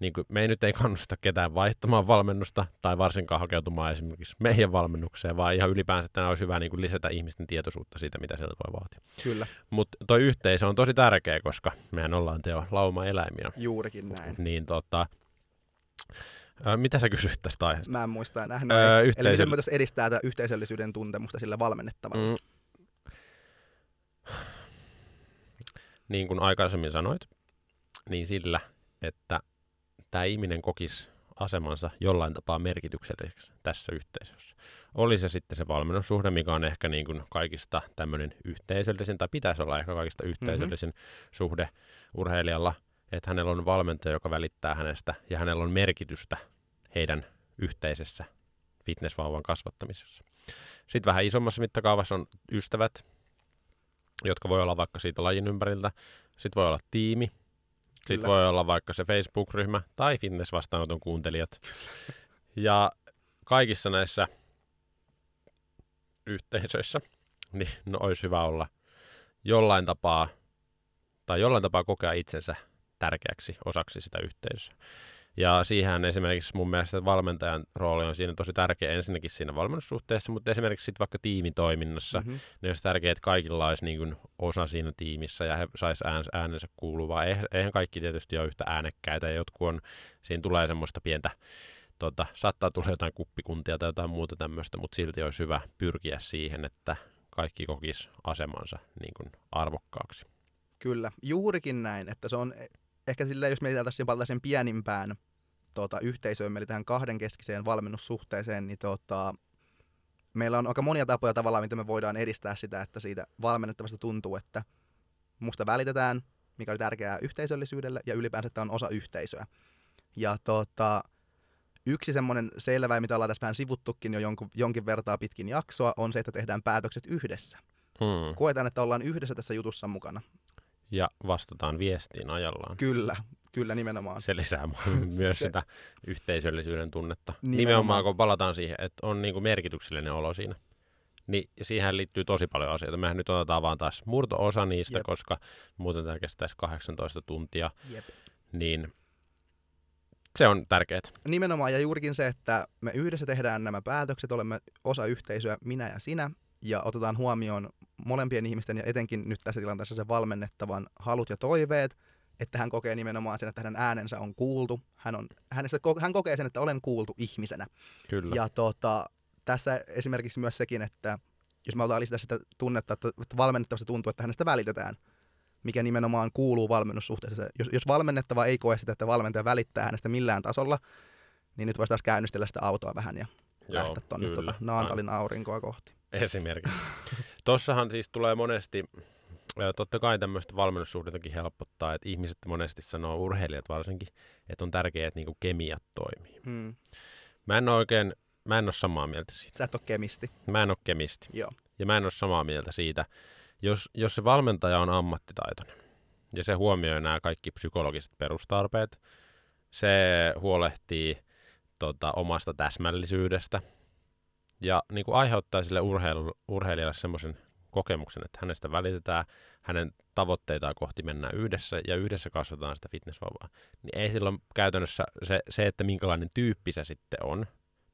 niin kuin, me ei nyt ei kannusta ketään vaihtamaan valmennusta tai varsinkaan hakeutumaan esimerkiksi meidän valmennukseen, vaan ihan ylipäänsä että olisi hyvä niin kuin lisätä ihmisten tietoisuutta siitä, mitä sieltä voi vaatia. Kyllä. Mutta toi yhteisö on tosi tärkeä, koska mehän ollaan teo lauma-eläimiä. Juurikin näin. Niin tota, mitä sä kysyit tästä aiheesta? Mä en muista enää. Öö, Öö, Eli yhteisö- miten voitaisiin edistää tätä yhteisöllisyyden tuntemusta sillä valmennettavalla. Mm. Niin kuin aikaisemmin sanoit, niin sillä, että tämä ihminen kokisi asemansa jollain tapaa merkitykselliseksi tässä yhteisössä. Oli se sitten se valmennussuhde, mikä on ehkä niin kuin kaikista tämmöinen yhteisöllisin, tai pitäisi olla ehkä kaikista yhteisöllisin mm-hmm. suhde urheilijalla, että hänellä on valmentaja, joka välittää hänestä, ja hänellä on merkitystä heidän yhteisessä fitnessvauvan kasvattamisessa. Sitten vähän isommassa mittakaavassa on ystävät, jotka voi olla vaikka siitä lajin ympäriltä. Sitten voi olla tiimi. Sitten Kyllä. voi olla vaikka se Facebook-ryhmä tai fitness-vastaanoton kuuntelijat. Ja kaikissa näissä yhteisöissä niin no, olisi hyvä olla jollain tapaa tai jollain tapaa kokea itsensä tärkeäksi osaksi sitä yhteisöä. Ja siihen esimerkiksi mun mielestä valmentajan rooli on siinä tosi tärkeä ensinnäkin siinä valmennussuhteessa, mutta esimerkiksi sitten vaikka tiimitoiminnassa, Mhm. niin olisi tärkeää, että kaikilla olisi niin kuin osa siinä tiimissä ja he sais äänensä kuuluvaa. Eihän, kaikki tietysti ole yhtä äänekkäitä ja jotkut on, siinä tulee semmoista pientä, tota, saattaa tulla jotain kuppikuntia tai jotain muuta tämmöistä, mutta silti olisi hyvä pyrkiä siihen, että kaikki kokis asemansa niin kuin arvokkaaksi. Kyllä, juurikin näin, että se on e- ehkä silleen, jos mietitään palata sen pienimpään tota, yhteisöön, eli tähän kahdenkeskiseen valmennussuhteeseen, niin tota, meillä on aika monia tapoja tavallaan, miten me voidaan edistää sitä, että siitä valmennettavasta tuntuu, että musta välitetään, mikä oli tärkeää yhteisöllisyydelle ja ylipäänsä, että on osa yhteisöä. Ja tota, yksi semmoinen selvä, mitä ollaan tässä vähän sivuttukin jo jonkun, jonkin vertaa pitkin jaksoa, on se, että tehdään päätökset yhdessä. Hmm. Koetaan, että ollaan yhdessä tässä jutussa mukana. Ja vastataan viestiin ajallaan. Kyllä, kyllä nimenomaan. Se lisää myös Se- sitä yhteisöllisyyden tunnetta. Nimenomaan, Nimenomaan. Kun palataan siihen, että on niin kuin merkityksellinen olo siinä. Niin siihen liittyy tosi paljon asioita. Mehän nyt otetaan vaan taas murto-osa niistä, Jep. koska muuten tämä kestäisi 18 tuntia. Jep. Niin se on tärkeää. Nimenomaan, ja juurikin se, että me yhdessä tehdään nämä päätökset, olemme osa yhteisöä, minä ja sinä, ja otetaan huomioon molempien ihmisten ja etenkin nyt tässä tilanteessa se valmennettavan halut ja toiveet, että hän kokee nimenomaan sen, että hänen äänensä on kuultu. Hän, on, hänestä, hän kokee sen, että olen kuultu ihmisenä. Kyllä. Ja tota, tässä esimerkiksi myös sekin, että jos me ollaan lisätä sitä tunnetta, että valmennettavasta tuntuu, että hänestä välitetään, mikä nimenomaan kuuluu valmennussuhteessa. Jos, jos valmennettava ei koe sitä, että valmentaja välittää hänestä millään tasolla, niin nyt voisi taas käynnistellä sitä autoa vähän ja Joo, lähteä tuonne tuota Naantalin aurinkoa kohti. Esimerkiksi. Tossahan siis tulee monesti, ja totta kai tämmöistä valmennussuhdetakin helpottaa, että ihmiset monesti sanoo, urheilijat varsinkin, että on tärkeää, että niinku kemiat toimii. Hmm. Mä en ole oikein, mä en ole samaa mieltä siitä. Sä et ole kemisti. Mä en ole kemisti. Joo. Ja mä en ole samaa mieltä siitä, jos, jos se valmentaja on ammattitaitoinen ja se huomioi nämä kaikki psykologiset perustarpeet, se huolehtii tota, omasta täsmällisyydestä ja niin kuin aiheuttaa sille urheilu, urheilijalle semmoisen kokemuksen, että hänestä välitetään, hänen tavoitteitaan kohti mennään yhdessä ja yhdessä kasvataan sitä fitnessvauvaa. Niin ei silloin käytännössä se, se, että minkälainen tyyppi se sitten on.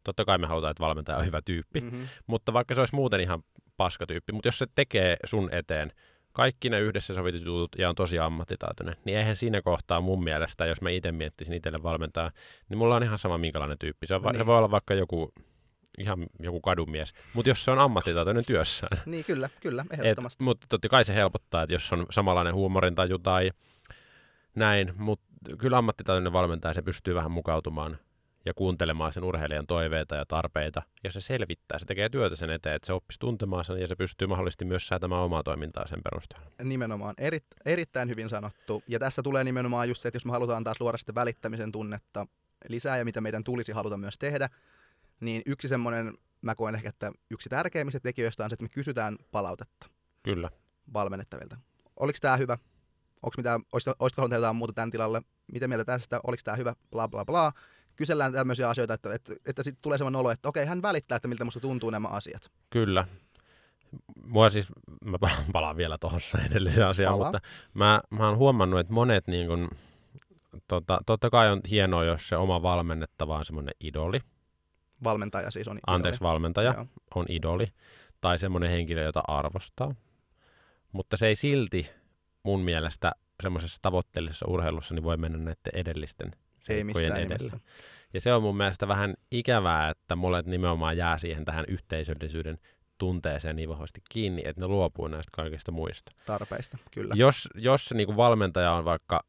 Totta kai me halutaan, että valmentaja on hyvä tyyppi, Mm-hmm. mutta vaikka se olisi muuten ihan paskatyyppi, mutta jos se tekee sun eteen kaikki ne yhdessä sovitut jutut ja on tosi ammattitaitoinen, niin eihän siinä kohtaa mun mielestä, jos mä itse miettisin itselle valmentaa, niin mulla on ihan sama minkälainen tyyppi. Se, on, va- Niin. se voi olla vaikka joku ihan joku kadumies, mutta jos se on ammattitaitoinen työssään. Niin kyllä, kyllä, Et, ehdottomasti. mutta totta kai se helpottaa, että jos on samanlainen huumorintaju tai näin, mutta kyllä ammattitaitoinen valmentaja, se pystyy vähän mukautumaan ja kuuntelemaan sen urheilijan toiveita ja tarpeita, ja se selvittää, se tekee työtä sen eteen, että se oppisi tuntemaan sen, ja se pystyy mahdollisesti myös säätämään omaa toimintaa sen perusteella. Nimenomaan, Eri, erittäin hyvin sanottu. Ja tässä tulee nimenomaan just se, että jos me halutaan taas luoda sitä välittämisen tunnetta lisää ja mitä meidän tulisi haluta myös tehdä, niin yksi semmoinen, mä koen ehkä, että yksi tärkeimmistä tekijöistä on se, että me kysytään palautetta Kyllä. valmennettavilta. Oliko tämä hyvä? Onko mitään, olisiko halunnut jotain muuta tämän tilalle? Mitä mieltä tästä? Oliko tämä hyvä? Bla bla bla. Kysellään tämmöisiä asioita, että, että, että sitten tulee semmoinen olo, että okei, hän välittää, että miltä musta tuntuu nämä asiat. Kyllä. Mua siis, mä palaan- palaan vielä tuohon edelliseen asiaan, Palaa. mutta mä, mä oon huomannut, että monet niin kun, tota, totta kai on hienoa, jos se oma valmennettava on semmoinen idoli, Valmentaja siis on anteeksi valmentaja, Joo. on idoli, tai semmoinen henkilö, jota arvostaa. Mutta se ei silti mun mielestä semmoisessa tavoitteellisessa urheilussa niin voi mennä näiden edellisten Ei seikkojen nimessä. Ja se on mun mielestä vähän ikävää, että molet nimenomaan jää siihen tähän yhteisöllisyyden tunteeseen niin vahvasti kiinni, että ne luopuu näistä kaikista muista. Tarpeista, kyllä. Jos, jos se niin valmentaja on vaikka,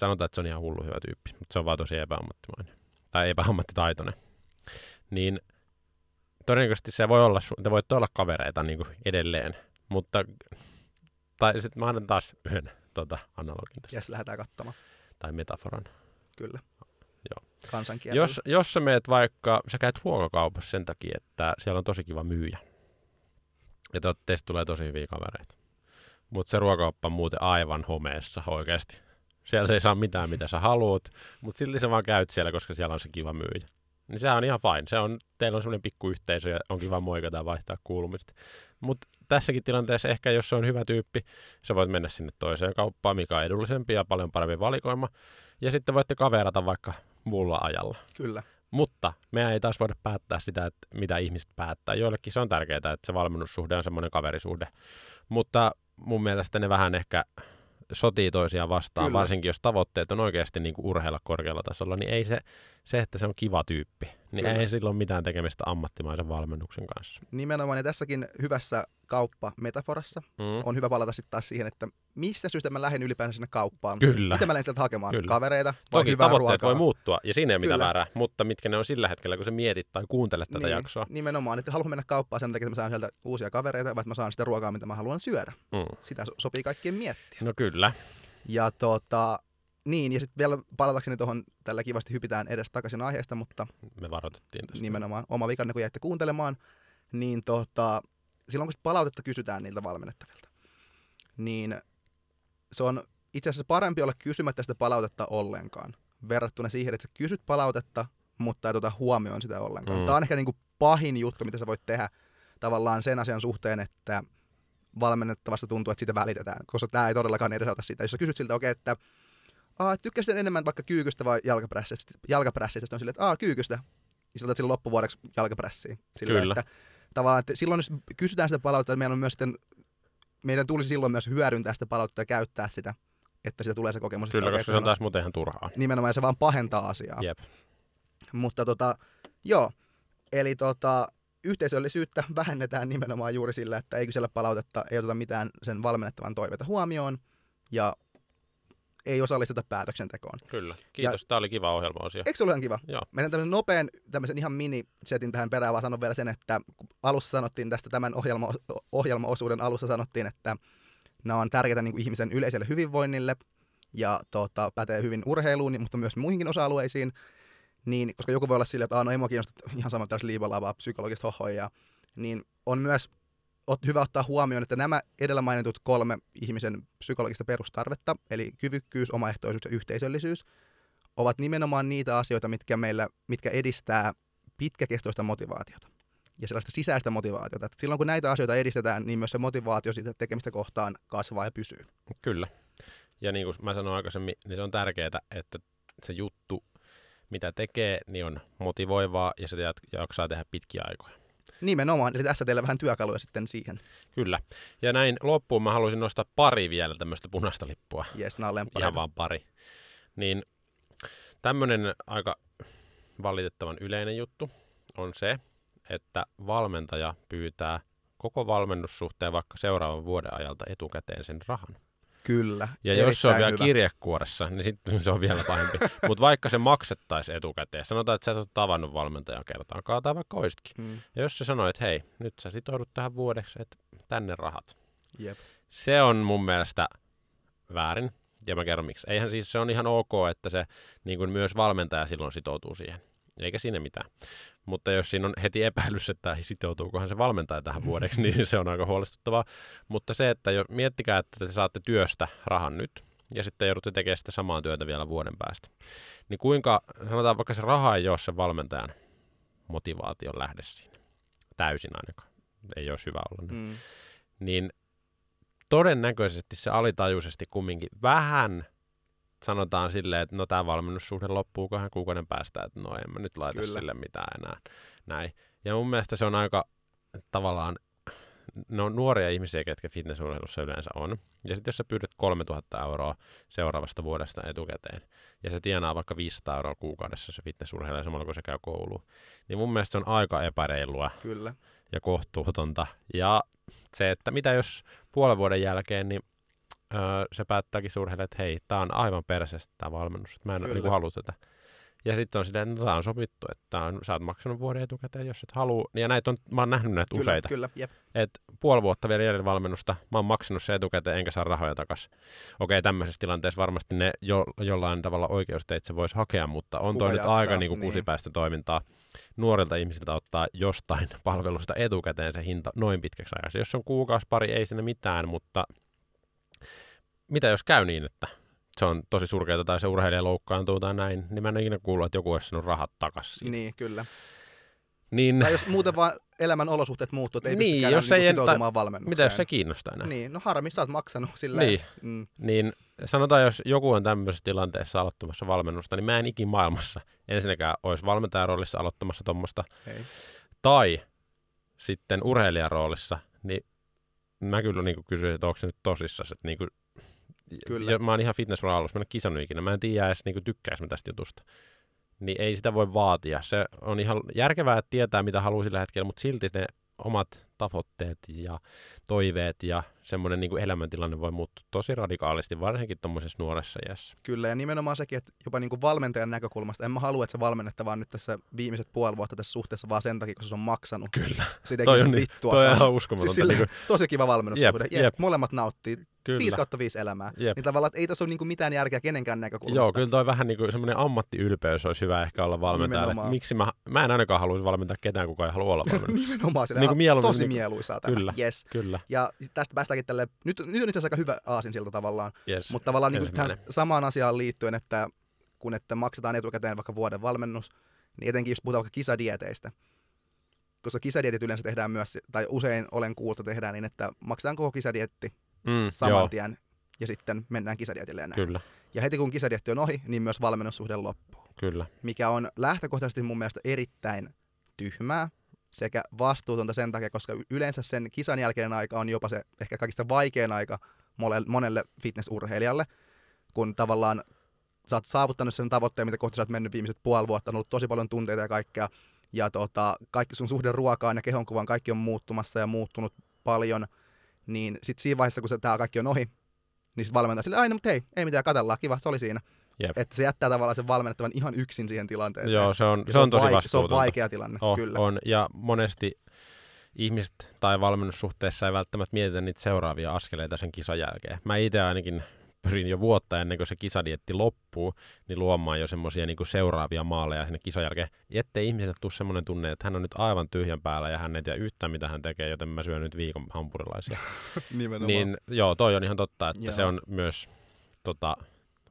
sanotaan, että se on ihan hullu hyvä tyyppi, mutta se on vaan tosi epäammattimainen tai epäammattitaitoinen, niin todennäköisesti se voi olla, te voitte olla kavereita niin kuin edelleen, mutta, tai sitten mä annan taas yhden tota, analogin tästä, Jes, lähdetään katsomaan. tai metaforan. Kyllä. Joo. Kansankielellä. Jos, jos sä meet vaikka, sä käyt ruokakaupassa sen takia, että siellä on tosi kiva myyjä. Ja te, teistä tulee tosi hyviä kavereita. Mutta se ruokakauppa on muuten aivan homeessa oikeasti. Sieltä ei saa mitään, mitä sä haluat, mutta silti sä vaan käyt siellä, koska siellä on se kiva myyjä. Niin sehän on ihan fine. Se on, teillä on semmoinen pikku yhteisö ja on kiva moikata ja vaihtaa kuulumista. Mutta tässäkin tilanteessa ehkä, jos se on hyvä tyyppi, sä voit mennä sinne toiseen kauppaan, mikä on edullisempi ja paljon parempi valikoima. Ja sitten voitte kaverata vaikka muulla ajalla. Kyllä. Mutta meidän ei taas voida päättää sitä, että mitä ihmiset päättää. Joillekin se on tärkeää, että se valmennussuhde on semmoinen kaverisuhde. Mutta mun mielestä ne vähän ehkä sotii toisiaan vastaan, Kyllä. varsinkin jos tavoitteet on oikeasti niin kuin urheilla korkealla tasolla, niin ei se, se, että se on kiva tyyppi, niin Kyllä. ei sillä ole mitään tekemistä ammattimaisen valmennuksen kanssa. Nimenomaan, ja tässäkin hyvässä kauppa-metaforassa Mm. on hyvä palata sitten taas siihen, että missä syystä mä lähdin ylipäänsä sinne kauppaan. Kyllä. Mitä mä lähdin sieltä hakemaan? Kyllä. Kavereita vai Toki hyvää tavoitteet ruokaa? voi muuttua, ja siinä ei ole mitään väärää, mutta mitkä ne on sillä hetkellä, kun sä mietit tai kuuntelet tätä niin, jaksoa. Nimenomaan, että haluan mennä kauppaan sen takia, että mä saan sieltä uusia kavereita, vai että mä saan sitä ruokaa, mitä mä haluan syödä. Mm. Sitä so- sopii kaikkien miettiä. No kyllä. Ja tota, niin, ja sitten vielä palatakseni tuohon, tällä kivasti hypitään edes takaisin aiheesta, mutta Me varoitettiin tästä. nimenomaan oma vikanne, kun jäitte kuuntelemaan, niin tota, silloin kun sit palautetta kysytään niiltä valmennettavilta, niin se on itse asiassa parempi olla kysymättä sitä palautetta ollenkaan, verrattuna siihen, että sä kysyt palautetta, mutta et ota huomioon sitä ollenkaan. Mm. Tämä on ehkä niinku pahin juttu, mitä sä voit tehdä tavallaan sen asian suhteen, että valmennettavasta tuntuu, että siitä välitetään, koska tämä ei todellakaan edesauta sitä. Jos sä kysyt siltä, okei, okay, että Aa, tykkäsit enemmän vaikka kyykystä vai jalkaprässistä, jalkaprässistä, sitten on silleen, että aa, kyykystä, ja siltä silloin loppuvuodeksi jalkaprässiä. Silleen, Kyllä. Että, tavallaan, että silloin jos kysytään sitä palautetta, niin meidän on myös sitten, meidän tulisi silloin myös hyödyntää sitä palautetta ja käyttää sitä, että siitä tulee se kokemus. Kyllä, että koska se on taas muuten ihan turhaa. Nimenomaan, se vaan pahentaa asiaa. Jep. Mutta tota, joo, eli tota, yhteisöllisyyttä vähennetään nimenomaan juuri sillä, että ei kysellä palautetta, ei oteta mitään sen valmennettavan toiveita huomioon, ja ei osallisteta päätöksentekoon. Kyllä. Kiitos. Tämä oli kiva ohjelma-osio. Eikö se ollut ihan kiva? Joo. Menen tämmöisen nopean, tämmöisen ihan mini-setin tähän perään, vaan sanon vielä sen, että alussa sanottiin tästä tämän ohjelma, ohjelmaosuuden alussa sanottiin, että nämä on tärkeitä niin kuin ihmisen yleiselle hyvinvoinnille ja tota, pätee hyvin urheiluun, mutta myös muihinkin osa-alueisiin, niin, koska joku voi olla silleen, että no ei mua kiinnosta ihan sama tässä liivalaa, psykologista hohoja, niin on myös ot, hyvä ottaa huomioon, että nämä edellä mainitut kolme ihmisen psykologista perustarvetta, eli kyvykkyys, omaehtoisuus ja yhteisöllisyys, ovat nimenomaan niitä asioita, mitkä, meillä, mitkä edistää pitkäkestoista motivaatiota ja sellaista sisäistä motivaatiota. Että silloin kun näitä asioita edistetään, niin myös se motivaatio sitä tekemistä kohtaan kasvaa ja pysyy. Kyllä. Ja niin kuin mä sanoin aikaisemmin, niin se on tärkeää, että se juttu, mitä tekee, niin on motivoivaa ja se jaksaa tehdä pitkiä aikoja. Nimenomaan, eli tässä teillä vähän työkaluja sitten siihen. Kyllä. Ja näin loppuun mä haluaisin nostaa pari vielä tämmöistä punaista lippua. Jes, nämä on Ihan vaan pari. Niin tämmöinen aika valitettavan yleinen juttu on se, että valmentaja pyytää koko valmennussuhteen vaikka seuraavan vuoden ajalta etukäteen sen rahan. Kyllä. Ja jos se on vielä hyvä. kirjekuoressa, niin sitten se on vielä pahempi. Mutta vaikka se maksettaisiin etukäteen, sanotaan, että sä et ole tavannut valmentajan kertaakaan, tai vaikka oisitkin. Mm, Ja jos se sanoo, että hei, nyt sä sitoudut tähän vuodeksi, että tänne rahat. jep. Se on mun mielestä väärin, ja mä kerron miksi. Eihän siis se on ihan ok, että se niin kuin myös valmentaja silloin sitoutuu siihen. Eikä siinä mitään. Mutta jos siinä on heti epäilys, että sitoutuukohan se valmentaja tähän vuodeksi, niin se on aika huolestuttavaa. Mutta se, että jo, miettikää, että te saatte työstä rahan nyt, ja sitten joudutte tekemään sitä samaa työtä vielä vuoden päästä. Niin kuinka, sanotaan vaikka se raha ei ole sen valmentajan motivaation lähde siinä. Täysin ainakaan. Ei olisi hyvä olla. näin Mm, niin todennäköisesti se alitajuisesti kumminkin vähän sanotaan silleen, että no tämä valmennussuhde loppuu kahden kuukauden päästä, että no en mä nyt laita Kyllä. sille mitään enää. Näin. Ja mun mielestä se on aika tavallaan, no nuoria ihmisiä, ketkä fitnessurheilussa yleensä on. Ja sitten jos sä pyydät 3000 euroa seuraavasta vuodesta etukäteen, ja se tienaa vaikka 500 euroa kuukaudessa se fitnessurheilija samalla kun se käy kouluun, niin mun mielestä se on aika epäreilua Kyllä. ja kohtuutonta. Ja se, että mitä jos puolen vuoden jälkeen, niin öö, se päättääkin surheille, että hei, tämä on aivan perseestä tämä valmennus, että mä en niin halua tätä. Ja sitten on silleen, että no, tämä on sovittu, että on, sä oot maksanut vuoden etukäteen, jos et halua. Ja näitä on, mä oon nähnyt näitä Kyllä, useita. kyllä, jep. Että puoli vuotta vielä jäljellä valmennusta, mä oon maksanut se etukäteen enkä saa rahoja takaisin. Okei, tämmöisessä tilanteessa varmasti ne jo, jollain tavalla oikeusteitse voisi hakea, mutta on Kuka toi nyt aika niin kuin niin. kusipäistä toimintaa nuorilta ihmisiltä ottaa jostain palvelusta etukäteen se hinta noin pitkäksi ajaksi. Jos on kuukausi pari, ei sinne mitään, mutta mitä jos käy niin, että se on tosi surkeata tai se urheilija loukkaantuu tai näin, niin mä en ikinä kuullut, että joku olisi saanut rahat takaisin. Niin, kyllä. Niin, Tai jos muuten vaan elämän olosuhteet muuttuu, että ei Niin, pystykään jos jos niin ei- sitoutumaan valmennukseen. mitä jos se kiinnostaa enää? Niin, no harmi, sä oot maksanut silleen. Niin. Mm, Niin sanotaan, jos joku on tämmöisessä tilanteessa aloittamassa valmennusta, niin mä en ikin maailmassa ensinnäkään olisi valmentajan roolissa aloittamassa tuommoista. Tai sitten urheilijan roolissa, niin mä kyllä niin kysyisin, että onko se nyt tosissaan. Että niin kuin, Kyllä. Ja mä oon ihan fitness alussa, mä en ole kisannut ikinä. Mä en tiedä edes niin tykkäis mä tästä jutusta. Niin ei sitä voi vaatia. Se on ihan järkevää, että tietää mitä haluaa sillä hetkellä, mutta silti ne omat tavoitteet ja toiveet ja semmoinen niin elämäntilanne voi muuttua tosi radikaalisti, varsinkin tuommoisessa nuoressa iässä. Kyllä, ja nimenomaan sekin, että jopa niin kuin valmentajan näkökulmasta, en mä halua, että se valmennetta vaan nyt tässä viimeiset puoli vuotta tässä suhteessa vaan sen takia, koska se on maksanut. Kyllä. Ei Toi on, niin, vittua. toi on ihan uskomatonta. siis niin sille, kuin, tosi kiva valmennussuhde. Jep, jep. molemmat nauttii. Kyllä. 5 kautta 5 elämää. Jep. Niin tavallaan, että ei tässä ole niin kuin mitään järkeä kenenkään näkökulmasta. Joo, kyllä toi vähän niin kuin semmoinen ammattiylpeys olisi hyvä ehkä olla. Nimenomaan. Miksi mä, mä en ainakaan haluaisi valmentaa ketään, kuka ei halua olla valmentaja. Nimenomaan sille, Niin kuin mieluummin tosi niin kuin- mieluisaa tämä. Kyllä. Yes. Kyllä, Ja tästä päästäänkin tälle, nyt, nyt on itse asiassa aika hyvä aasin siltä tavallaan, yes. mutta tavallaan niin kuin tähän samaan asiaan liittyen, että kun että maksetaan etukäteen vaikka vuoden valmennus, niin etenkin jos puhutaan vaikka kisadieteistä, koska kisadietit yleensä tehdään myös, tai usein olen kuullut, että tehdään niin, että maksetaan koko kisadietti mm, saman joo, tien, ja sitten mennään kisadietille enää. kyllä, Ja heti kun kisadietti on ohi, niin myös valmennussuhde loppuu, kyllä. mikä on lähtökohtaisesti mun mielestä erittäin tyhmää sekä vastuutonta sen takia, koska yleensä sen kisan jälkeinen aika on jopa se ehkä kaikista vaikein aika monelle, monelle fitnessurheilijalle, kun tavallaan sä oot saavuttanut sen tavoitteen, mitä kohti sä oot mennyt viimeiset puoli vuotta, on ollut tosi paljon tunteita ja kaikkea, ja tota, kaikki sun suhde ruokaan ja kehonkuvaan, kaikki on muuttumassa ja muuttunut paljon, niin sitten siinä vaiheessa, kun se, tää kaikki on ohi, niin sitten valmentaja sille, aina, mutta hei, ei mitään, katellaan, kiva, se oli siinä. Jep. Että se jättää tavallaan sen valmennettavan ihan yksin siihen tilanteeseen. Joo, se on, Ja se on tosi vaike- Se on vaikea tilanne, Oh, kyllä. On, ja monesti ihmiset tai valmennussuhteessa ei välttämättä mietitä niitä seuraavia askeleita sen kisan jälkeen. Mä itse ainakin pyrin jo vuotta ennen kuin se kisadietti loppuu, niin luomaan jo semmoisia niin seuraavia maaleja sinne kisan jälkeen, ettei ihmiselle tule semmoinen tunne, että hän on nyt aivan tyhjän päällä ja hän ei tiedä yhtään mitä hän tekee, joten mä syön nyt viikon hampurilaisia. Nimenomaan. niin joo, toi on ihan totta, että Joo. se on myös tota,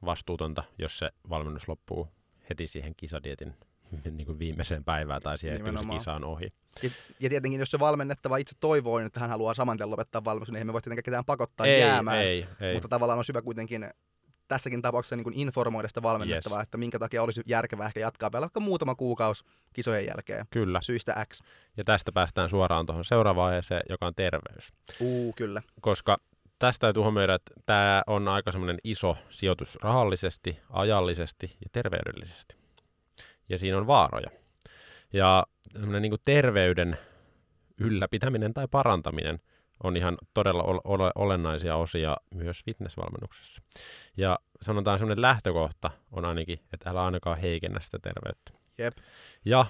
vastuutonta, jos se valmennus loppuu heti siihen kisadietin niin kuin viimeiseen päivään tai siihen, että se kisa on ohi. Ja, ja tietenkin, jos se valmennettava itse toivoo, että hän haluaa saman tien lopettaa valmennuksen, niin ei me voi tietenkään ketään pakottaa ei, jäämään. ei, ei. Mutta tavallaan on hyvä kuitenkin tässäkin tapauksessa niin kuin informoida sitä valmennettavaa, Yes. että minkä takia olisi järkevää ehkä jatkaa vielä vaikka muutama kuukausi kisojen jälkeen Kyllä. syistä X. Ja tästä päästään suoraan tuohon seuraavaan aiheeseen, joka on terveys. Uu, kyllä. Koska tästä täytyy huomioida, että tämä on aika semmoinen iso sijoitus rahallisesti, ajallisesti ja terveydellisesti. Ja siinä on vaaroja. Ja niin terveyden ylläpitäminen tai parantaminen on ihan todella ol- ole- olennaisia osia myös fitnessvalmennuksessa. Ja sanotaan semmoinen lähtökohta on ainakin, että älä ainakaan heikennä sitä terveyttä. Jep. Ja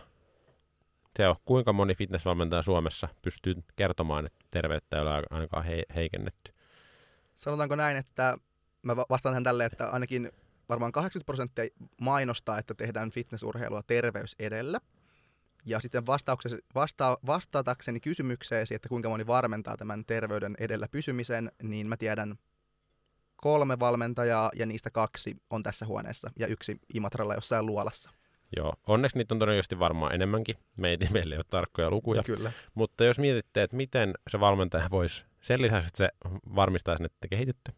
Teo, kuinka moni fitnessvalmentaja Suomessa pystyy kertomaan, että terveyttä ei ole ainakaan he- heikennetty? Sanotaanko näin, että mä va- vastaan tähän tälleen, että ainakin varmaan 80 prosenttia mainostaa, että tehdään fitnessurheilua terveys edellä. Ja sitten vasta- vastatakseni kysymykseesi, että kuinka moni varmentaa tämän terveyden edellä pysymisen, niin mä tiedän kolme valmentajaa ja niistä kaksi on tässä huoneessa ja yksi Imatralla jossain luolassa. Joo, onneksi niitä on todennäköisesti varmaan enemmänkin. Meitä, meillä ei ole tarkkoja lukuja. Kyllä. Mutta jos mietitte, että miten se valmentaja voisi sen lisäksi, että se varmistaa sen, että te kehitytte,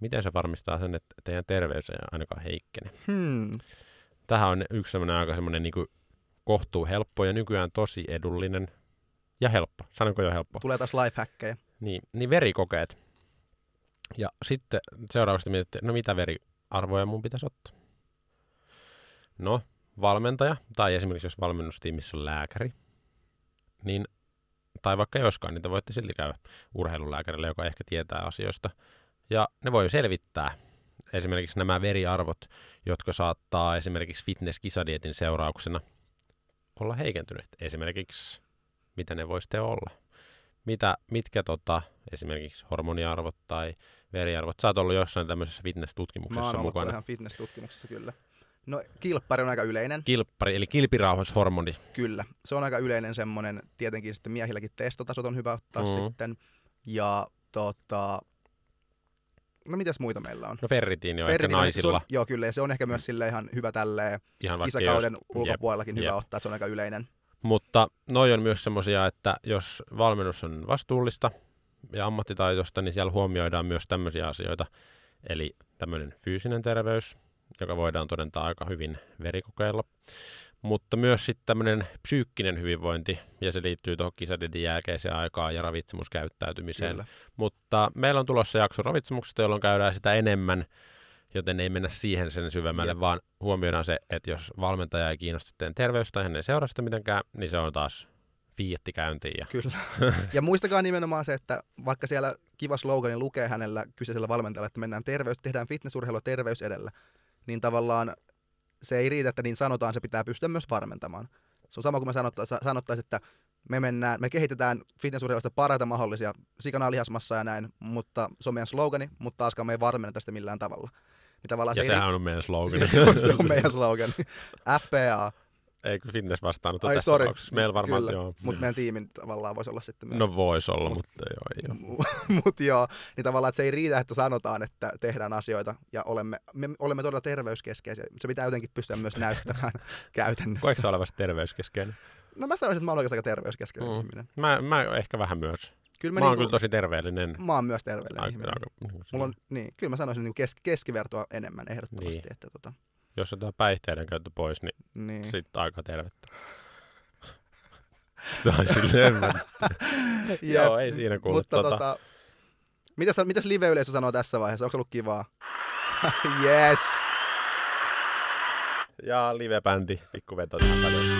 miten se varmistaa sen, että teidän terveys ei ainakaan heikkene. Hmm. Tähän on yksi semmoinen aika semmoinen niin kohtuu helppo ja nykyään tosi edullinen ja helppo. Sanonko jo helppo? Tulee taas lifehackkejä. Niin, niin verikokeet. Ja sitten seuraavaksi mietittiin, no mitä veriarvoja mun pitäisi ottaa? No, valmentaja, tai esimerkiksi jos valmennustiimissä on lääkäri, niin, tai vaikka joskaan, niin te voitte silti käydä urheilulääkärille, joka ehkä tietää asioista. Ja ne voi selvittää esimerkiksi nämä veriarvot, jotka saattaa esimerkiksi fitness-kisadietin seurauksena olla heikentyneet. Esimerkiksi, mitä ne voisi olla. Mitä, mitkä tota, esimerkiksi hormoniarvot tai veriarvot. Sä oot ollut jossain tämmöisessä fitness-tutkimuksessa Mä oon ollut mukana. ihan fitness-tutkimuksessa kyllä. No kilppari on aika yleinen, Kilppari, eli kilpirauhashormoni. kyllä. Se on aika yleinen semmoinen, tietenkin sitten miehilläkin testotasot on hyvä ottaa Mhm. sitten. Ja tota, no mitäs muita meillä on? No ferritiini on Ferritin ehkä naisilla. On, joo, kyllä, ja se on ehkä myös sille ihan hyvä tälleen ihan kisakauden jos- ulkopuolellakin jep, hyvä jep. ottaa, että se on aika yleinen. Mutta noi on myös semmoisia, että jos valmennus on vastuullista ja ammattitaitoista, niin siellä huomioidaan myös tämmöisiä asioita. Eli tämmöinen fyysinen terveys, joka voidaan todentaa aika hyvin verikokeilla. Mutta myös sitten tämmöinen psyykkinen hyvinvointi, ja se liittyy tuohon kisadidin jälkeiseen aikaan ja ravitsemuskäyttäytymiseen. Kyllä. Mutta meillä on tulossa jakso ravitsemuksesta, jolloin käydään sitä enemmän, joten ei mennä siihen sen syvemmälle, Jep. vaan huomioidaan se, että jos valmentaja ei kiinnosta teidän terveys tai hän ei seuraa sitä mitenkään, niin se on taas fiitti käyntiin. Ja... Kyllä. Ja muistakaa nimenomaan se, että vaikka siellä kiva slogani lukee hänellä kyseisellä valmentajalla, että mennään terveys, tehdään fitnessurheilua terveys edellä, niin tavallaan se ei riitä, että niin sanotaan, se pitää pystyä myös varmentamaan. Se on sama kuin me sanottaisiin, sanottaisi, että me, mennään, me kehitetään fitnessurheilusta parhaita mahdollisia sikana lihasmassa ja näin, mutta se on meidän slogani, mutta taaskaan me ei varmenneta sitä millään tavalla. Niin Ja se, sehän on meidän ei, slogan. se, on, se on meidän slogani. FPA. Eikö fitness vastaanotto Ai tässä sorry. tapauksessa? Meillä varmaan, Kyllä, joo. mutta meidän tiimin tavallaan voisi olla sitten myös. No voisi olla, Mut- mutta joo, ei ole. Mutta joo, niin tavallaan että se ei riitä, että sanotaan, että tehdään asioita ja olemme, me olemme todella terveyskeskeisiä. Se pitää jotenkin pystyä myös näyttämään Koetko käytännössä. sä olevasi terveyskeskeinen? No mä sanoisin, että mä olen oikeastaan aika terveyskeskeinen Mm. ihminen. Mä, mä ehkä vähän myös. Kyllä Mä, mä, oon niinku, kyllä tosi terveellinen. mä oon myös terveellinen Aika, ihminen. aika, niin kuin Mulla on, niin, kyllä mä sanoisin niin kes, keskivertoa enemmän ehdottomasti. Niin. Että, tota, Jos otetaan päihteiden käyttö pois, niin niin. sitten aika tervettä. Se on silleen. Joo, ei siinä kuulu. Mutta Tota- tota, mitäs, mitäs live-yleisö sanoo tässä vaiheessa? Onko ollut kivaa? yes! Ja live-bändi, pikku veto tähän väliin.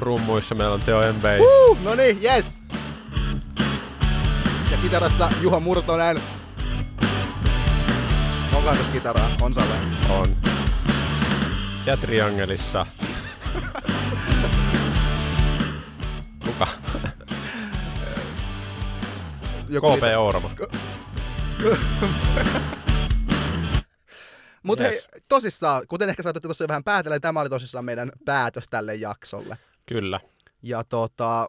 Rummuissa meillä on Teo Embei. Uh, no niin, yes! Ja kitarassa Juho Murtonen. Kitaraa? On Sale. On. Ja Triangelissa. Kuka? Joku KP Ouramo. Mutta Yes. hei, tosissaan, kuten ehkä saatoitte tuossa vähän päätellä, niin tämä oli tosissaan meidän päätös tälle jaksolle. Kyllä. Ja tota,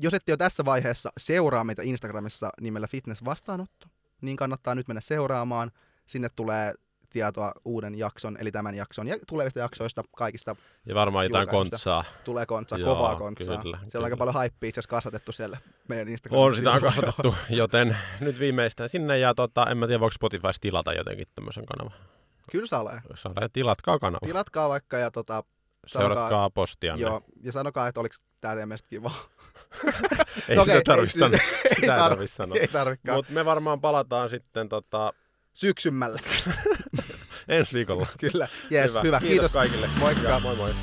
jos ette jo tässä vaiheessa seuraa meitä Instagramissa nimellä Fitness Vastaanotto, niin kannattaa nyt mennä seuraamaan. Sinne tulee tietoa uuden jakson, eli tämän jakson ja tulevista jaksoista kaikista Ja varmaan jotain kontsaa. tulee kontsaa, Joo, kovaa kontsaa. kyllä, Siellä on aika paljon hypeä itse asiassa kasvatettu siellä meidän Instagramissa. On sitä on kasvatettu, joten nyt viimeistään sinne. Ja tota, en mä tiedä, voiko Spotify tilata jotenkin tämmöisen kanavan. Kyllä Salee. Jos saadaan, tilatkaa kanava. Tilatkaa vaikka ja tota, Seuratkaa postia. joo, ja sanokaa, että oliko tämä teidän mielestä kiva. Ei No sitä okei, tarvitse ei- sanoa. ei ei tarvi- tarvitse sanoa. Ei tarvikaan. Mutta me varmaan palataan sitten tota, Syksymmällä. ensi viikolla. Kyllä. Yes, hyvä. Kiitos Kiitos. kaikille. Moikka. Ja moi moi.